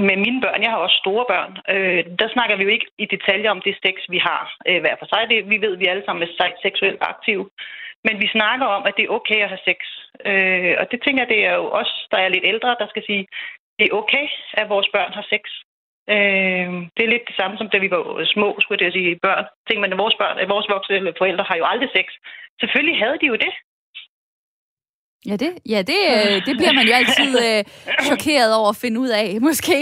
med mine børn, jeg har også store børn, øh, der snakker vi jo ikke i detaljer om det sex, vi har øh, hver for sig. Det, vi ved, at vi alle sammen er seksuelt aktive. Men vi snakker om, at det er okay at have sex. Øh, og det tænker jeg, det er jo os, der er lidt ældre, der skal sige, det er okay, at vores børn har sex. Øh, det er lidt det samme som da vi var små, skulle jeg sige, børn. Tænk man, at vores børn, vores voksne forældre har jo aldrig sex. Selvfølgelig havde de jo det. Ja, det, ja det, øh, det bliver man jo altid øh, *laughs* chokeret over at finde ud af, måske.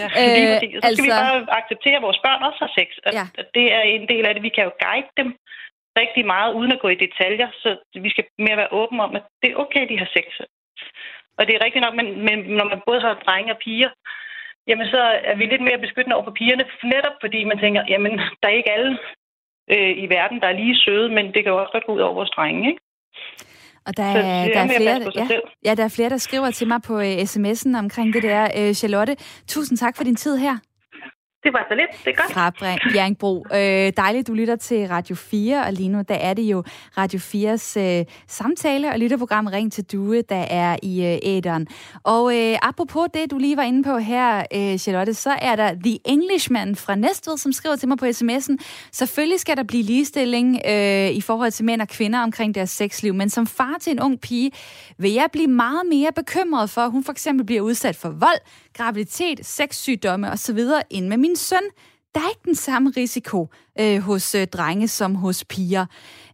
Ja, lige øh, Så altså... skal vi bare acceptere, at vores børn også har sex. Ja. Det er en del af det. Vi kan jo guide dem rigtig meget, uden at gå i detaljer. Så vi skal mere være åbne om, at det er okay, de har sex. Og det er rigtigt nok, men, men når man både har drenge og piger, jamen så er vi lidt mere beskyttende over for pigerne, netop fordi man tænker, jamen der er ikke alle øh, i verden, der er lige søde, men det kan jo også godt gå ud over vores drenge, ikke? Og der er, der, er flere, ja, ja, der er flere, der skriver til mig på uh, sms'en omkring det der. Uh, Charlotte, tusind tak for din tid her. Det var så lidt. Det er godt. Frabring, Bjergbro. Øh, dejligt, du lytter til Radio 4, og lige nu der er det jo Radio 4's øh, samtale- og lytterprogram Ring til Due, der er i øh, æderen. Og øh, apropos det, du lige var inde på her, øh, Charlotte, så er der The Englishman fra Næstved, som skriver til mig på sms'en. Selvfølgelig skal der blive ligestilling øh, i forhold til mænd og kvinder omkring deres sexliv, men som far til en ung pige vil jeg blive meget mere bekymret for, at hun for eksempel bliver udsat for vold, graviditet, sexsygdomme osv., end med min søn. Der er ikke den samme risiko øh, hos øh, drenge som hos piger.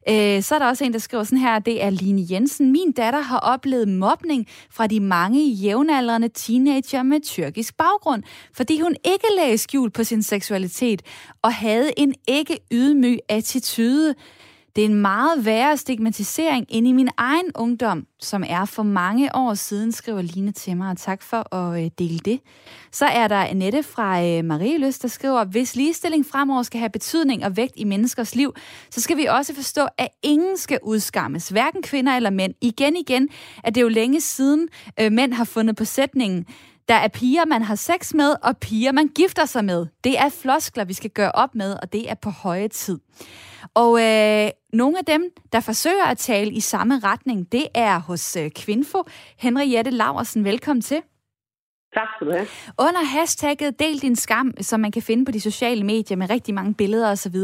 Øh, så er der også en, der skriver sådan her, det er Line Jensen. Min datter har oplevet mobning fra de mange jævnaldrende teenager med tyrkisk baggrund, fordi hun ikke lagde skjul på sin seksualitet og havde en ikke ydmyg attitude. Det er en meget værre stigmatisering end i min egen ungdom, som er for mange år siden, skriver Line til mig, og tak for at øh, dele det. Så er der Annette fra øh, Marie Løs, der skriver, hvis ligestilling fremover skal have betydning og vægt i menneskers liv, så skal vi også forstå, at ingen skal udskammes, hverken kvinder eller mænd. Igen igen at det er jo længe siden øh, mænd har fundet på sætningen, der er piger, man har sex med, og piger, man gifter sig med. Det er floskler, vi skal gøre op med, og det er på høje tid. Og øh, nogle af dem, der forsøger at tale i samme retning, det er hos øh, Kvinfo. Henriette Laversen, velkommen til. Tak skal du have. Under hashtagget Del din skam, som man kan finde på de sociale medier med rigtig mange billeder osv.,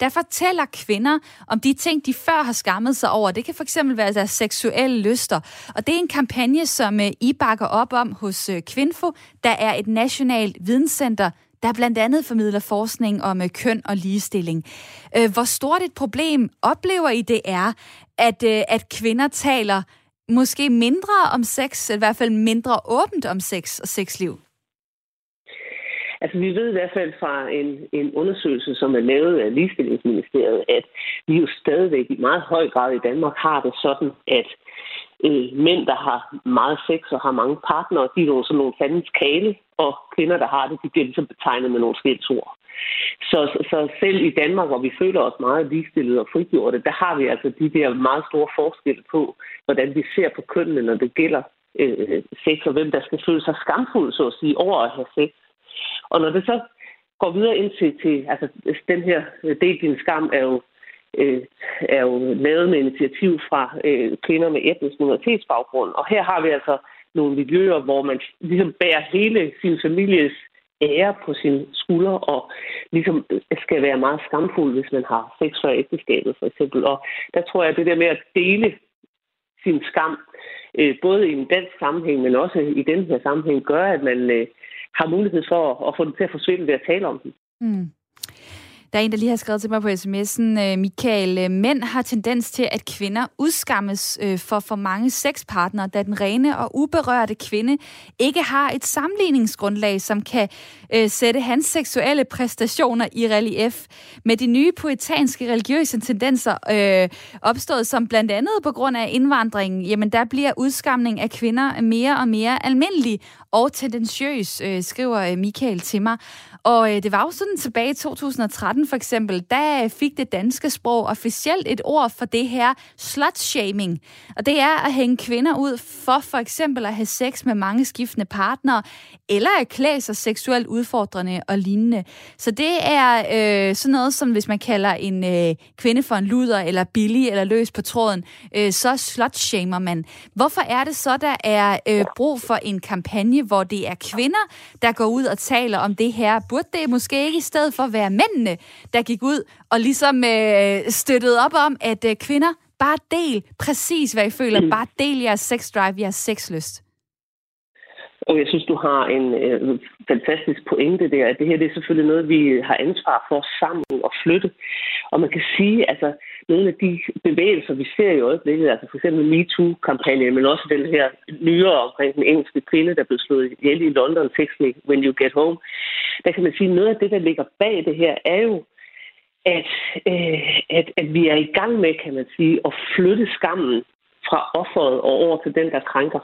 der fortæller kvinder om de ting, de før har skammet sig over. Det kan fx være deres seksuelle lyster. Og det er en kampagne, som øh, I bakker op om hos øh, Kvinfo. Der er et nationalt videnscenter, der blandt andet formidler forskning om øh, køn og ligestilling. Hvor stort et problem oplever I det er, at, at kvinder taler måske mindre om sex, eller i hvert fald mindre åbent om sex og sexliv? Altså, vi ved i hvert fald fra en, en undersøgelse, som er lavet af Ligestillingsministeriet, at vi jo stadigvæk i meget høj grad i Danmark har det sådan, at øh, mænd, der har meget sex og har mange partnere, de er jo sådan nogle fandens kale, og kvinder, der har det, de bliver ligesom betegnet med nogle skældsord. Så, så selv i Danmark, hvor vi føler os meget ligestillede og frigjorte, der har vi altså de der meget store forskelle på, hvordan vi ser på kønnene, når det gælder øh, sex, og hvem der skal føle sig skamfuld, så at sige, over at have sex. Og når det så går videre ind til, til altså den her øh, del din skam er jo øh, er jo lavet med initiativ fra øh, kvinder med etnisk minoritetsbaggrund. Og her har vi altså nogle miljøer, hvor man ligesom bærer hele sin families ære på sine skuldre, og ligesom skal være meget skamfuld, hvis man har sex før ægteskabet, for eksempel. Og der tror jeg, at det der med at dele sin skam, øh, både i en dansk sammenhæng, men også i den her sammenhæng, gør, at man øh, har mulighed for at få den til at forsvinde ved at tale om den. Mm. Der er en, der lige har skrevet til mig på sms'en, øh, Michael, øh, mænd har tendens til, at kvinder udskammes øh, for for mange sexpartnere, da den rene og uberørte kvinde ikke har et sammenligningsgrundlag, som kan øh, sætte hans seksuelle præstationer i relief. Med de nye poetanske religiøse tendenser øh, opstået som blandt andet på grund af indvandringen, jamen der bliver udskamning af kvinder mere og mere almindelig og tendensiøs, øh, skriver Michael til mig. Og øh, det var jo sådan tilbage i 2013 for eksempel, der fik det danske sprog officielt et ord for det her slutshaming. Og det er at hænge kvinder ud for for eksempel at have sex med mange skiftende partnere, eller at klæde sig seksuelt udfordrende og lignende. Så det er øh, sådan noget, som hvis man kalder en øh, kvinde for en luder, eller billig, eller løs på tråden, øh, så slutshamer man. Hvorfor er det så, der er øh, brug for en kampagne, hvor det er kvinder, der går ud og taler om det her burde det måske ikke i stedet for være mændene, der gik ud og ligesom øh, støttede op om, at øh, kvinder bare del præcis, hvad I føler. Mm. Bare del jeres sex drive, jeres sexlyst. Og jeg synes, du har en øh, fantastisk pointe der, at det her det er selvfølgelig noget, vi har ansvar for sammen at flytte. Og man kan sige, altså nogle af de bevægelser, vi ser i øjeblikket, altså for eksempel MeToo-kampagnen, men også den her nyere omkring den engelske kvinde, der blev slået ihjel i London, Text Me When You Get Home, der kan man sige, at noget af det, der ligger bag det her, er jo, at, øh, at, at vi er i gang med, kan man sige, at flytte skammen fra offeret og over til den, der krænker.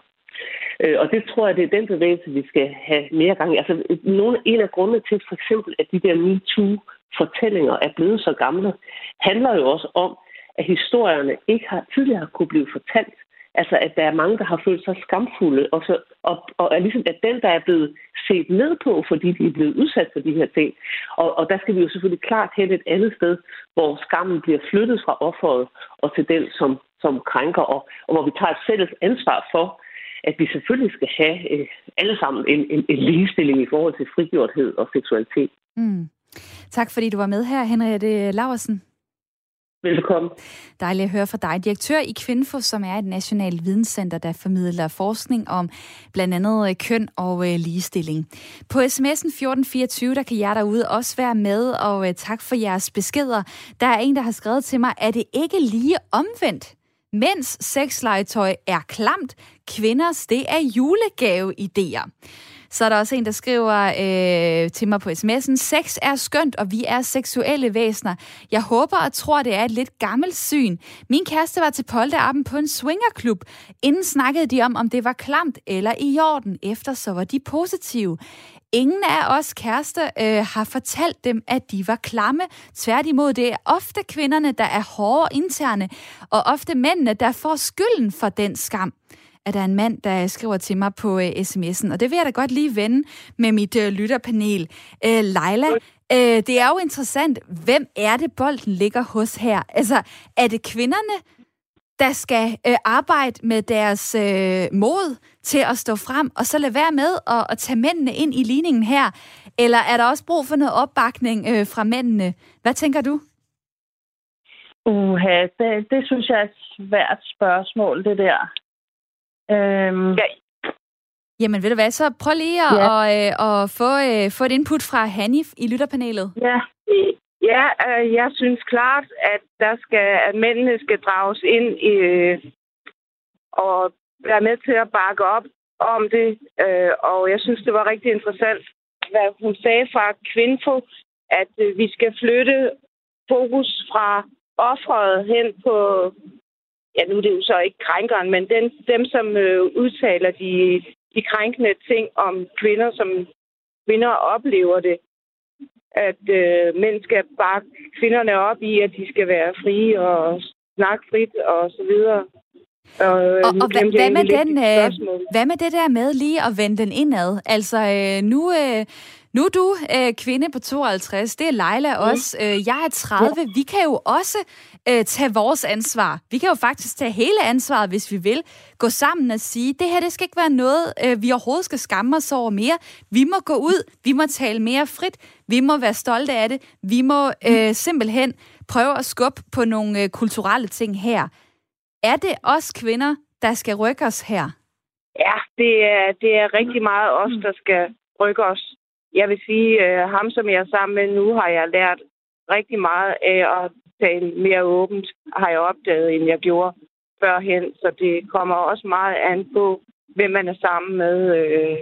Øh, og det tror jeg, det er den bevægelse, vi skal have mere gang i. Altså, nogle, en af grundene til for eksempel, at de der MeToo-fortællinger er blevet så gamle, handler jo også om, at historierne ikke har tidligere kunne blive fortalt. Altså, at der er mange, der har følt sig skamfulde, og, så, og, og er ligesom, at den, der er blevet set ned på, fordi de er blevet udsat for de her ting. Og, og der skal vi jo selvfølgelig klart hen et andet sted, hvor skammen bliver flyttet fra offeret og til den, som, som krænker, og, og hvor vi tager et fælles ansvar for, at vi selvfølgelig skal have øh, alle sammen en, en, en ligestilling i forhold til frigjorthed og seksualitet. Mm. Tak fordi du var med her, Henriette Laversen. Velkommen. Dejligt at høre fra dig. Direktør i Kvinfo, som er et nationalt videnscenter, der formidler forskning om blandt andet øh, køn og øh, ligestilling. På sms'en 1424, der kan jeg derude også være med, og øh, tak for jeres beskeder. Der er en, der har skrevet til mig, er det ikke lige omvendt? Mænds sexlegetøj er klamt, kvinders det er julegave-idéer. Så er der også en, der skriver øh, til mig på sms'en, sex er skønt, og vi er seksuelle væsener. Jeg håber og tror, det er et lidt gammelt syn. Min kæreste var til polterappen på en swingerklub. Inden snakkede de om, om det var klamt eller i orden. Efter så var de positive. Ingen af os kærester øh, har fortalt dem, at de var klamme. Tværtimod, det er ofte kvinderne, der er hårde interne, og ofte mændene, der får skylden for den skam at der er en mand, der skriver til mig på øh, sms'en, og det vil jeg da godt lige vende med mit øh, lytterpanel. Øh, Leila, øh, det er jo interessant, hvem er det, bolden ligger hos her? Altså, er det kvinderne, der skal øh, arbejde med deres øh, mod til at stå frem, og så lade være med at, at tage mændene ind i ligningen her? Eller er der også brug for noget opbakning øh, fra mændene? Hvad tænker du? Uha, det, det synes jeg er et svært spørgsmål, det der. Øhm, ja. Jamen ved du hvad, så prøv lige at, ja. og, øh, at få, øh, få et input fra Hanif i lytterpanelet. Ja, ja øh, jeg synes klart, at der skal, at mændene skal drages ind i, øh, og være med til at bakke op om det. Øh, og jeg synes, det var rigtig interessant, hvad hun sagde fra Kvinfo, at øh, vi skal flytte fokus fra offeret hen på ja, nu er det jo så ikke krænkeren, men den, dem, som øh, udtaler de, de krænkende ting om kvinder, som kvinder oplever det. At øh, mænd skal bakke kvinderne op i, at de skal være frie og snakke frit og så videre. Og, og, og hvad, hvad, med den, øh, hvad med det der med lige at vende den indad? Altså, øh, nu, øh, Nu er du øh, kvinde på 52, det er Leila mm. også. Øh, jeg er 30. Ja. Vi kan jo også øh, tage vores ansvar. Vi kan jo faktisk tage hele ansvaret, hvis vi vil. Gå sammen og sige, det her det skal ikke være noget, øh, vi overhovedet skal skamme os over mere. Vi må gå ud, vi må tale mere frit, vi må være stolte af det. Vi må øh, mm. simpelthen prøve at skubbe på nogle øh, kulturelle ting her. Er det os kvinder, der skal rykke os her? Ja, det er, det er rigtig meget os, der skal rykke os. Jeg vil sige, uh, ham som jeg er sammen med nu, har jeg lært rigtig meget af at tale mere åbent, har jeg opdaget, end jeg gjorde førhen. Så det kommer også meget an på, hvem man er sammen med. Uh.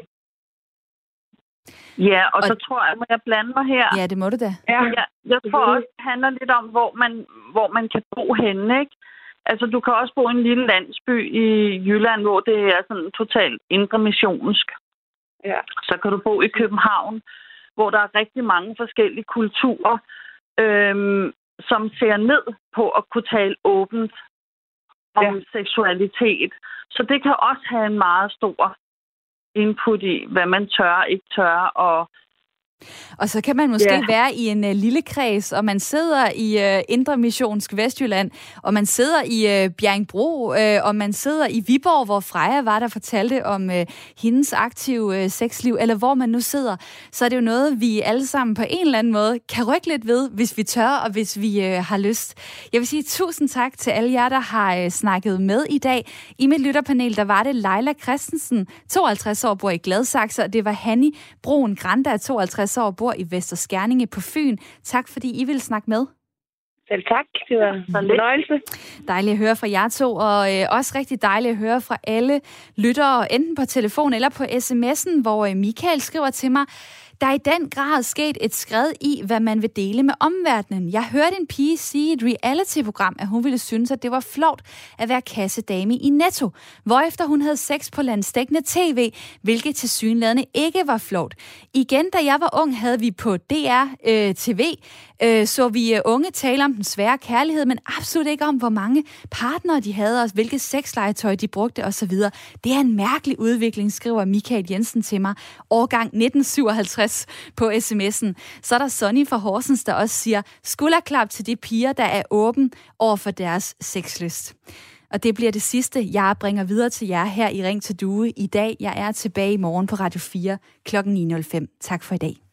Ja, og, og så tror jeg, må jeg blande mig her. Ja, det må du da. Ja, jeg, jeg tror også, det handler lidt om, hvor man, hvor man kan bo henne, ikke? Altså, du kan også bo i en lille landsby i Jylland, hvor det er sådan totalt indre missionsk. Ja. Så kan du bo i København, hvor der er rigtig mange forskellige kulturer, øhm, som ser ned på at kunne tale åbent om ja. seksualitet. Så det kan også have en meget stor input i, hvad man tør, ikke tør, og og så kan man måske yeah. være i en uh, lille kreds, og man sidder i uh, Indre Missionsk Vestjylland, og man sidder i uh, Bjergbro, uh, og man sidder i Viborg, hvor Freja var, der fortalte om uh, hendes aktive uh, sexliv, eller hvor man nu sidder. Så er det jo noget, vi alle sammen på en eller anden måde kan rykke lidt ved, hvis vi tør, og hvis vi uh, har lyst. Jeg vil sige tusind tak til alle jer, der har uh, snakket med i dag. I mit lytterpanel, der var det Leila Christensen, 52 år, bor i Gladsaxe, og det var Hanni Broen Granda, 52 50 år bor i Vesterskærninge på Fyn. Tak fordi I vil snakke med. Selv tak. Det var en fornøjelse. Dejligt at høre fra jer to, og øh, også rigtig dejligt at høre fra alle lyttere, enten på telefon eller på sms'en, hvor øh, Michael skriver til mig, der er i den grad sket et skred i, hvad man vil dele med omverdenen. Jeg hørte en pige sige i et reality-program, at hun ville synes, at det var flot at være kassedame i Netto, hvorefter hun havde sex på landstækkende tv, hvilket til synlædende ikke var flot. Igen, da jeg var ung, havde vi på DR øh, TV, øh, så vi øh, unge tale om den svære kærlighed, men absolut ikke om, hvor mange partnere de havde, og hvilket sexlegetøj de brugte osv. Det er en mærkelig udvikling, skriver Michael Jensen til mig. Årgang 1957 på sms'en. Så er der Sonny fra Horsens, der også siger, skulderklap til de piger, der er åben over for deres sexlyst. Og det bliver det sidste, jeg bringer videre til jer her i Ring til Due i dag. Jeg er tilbage i morgen på Radio 4 kl. 9.05. Tak for i dag.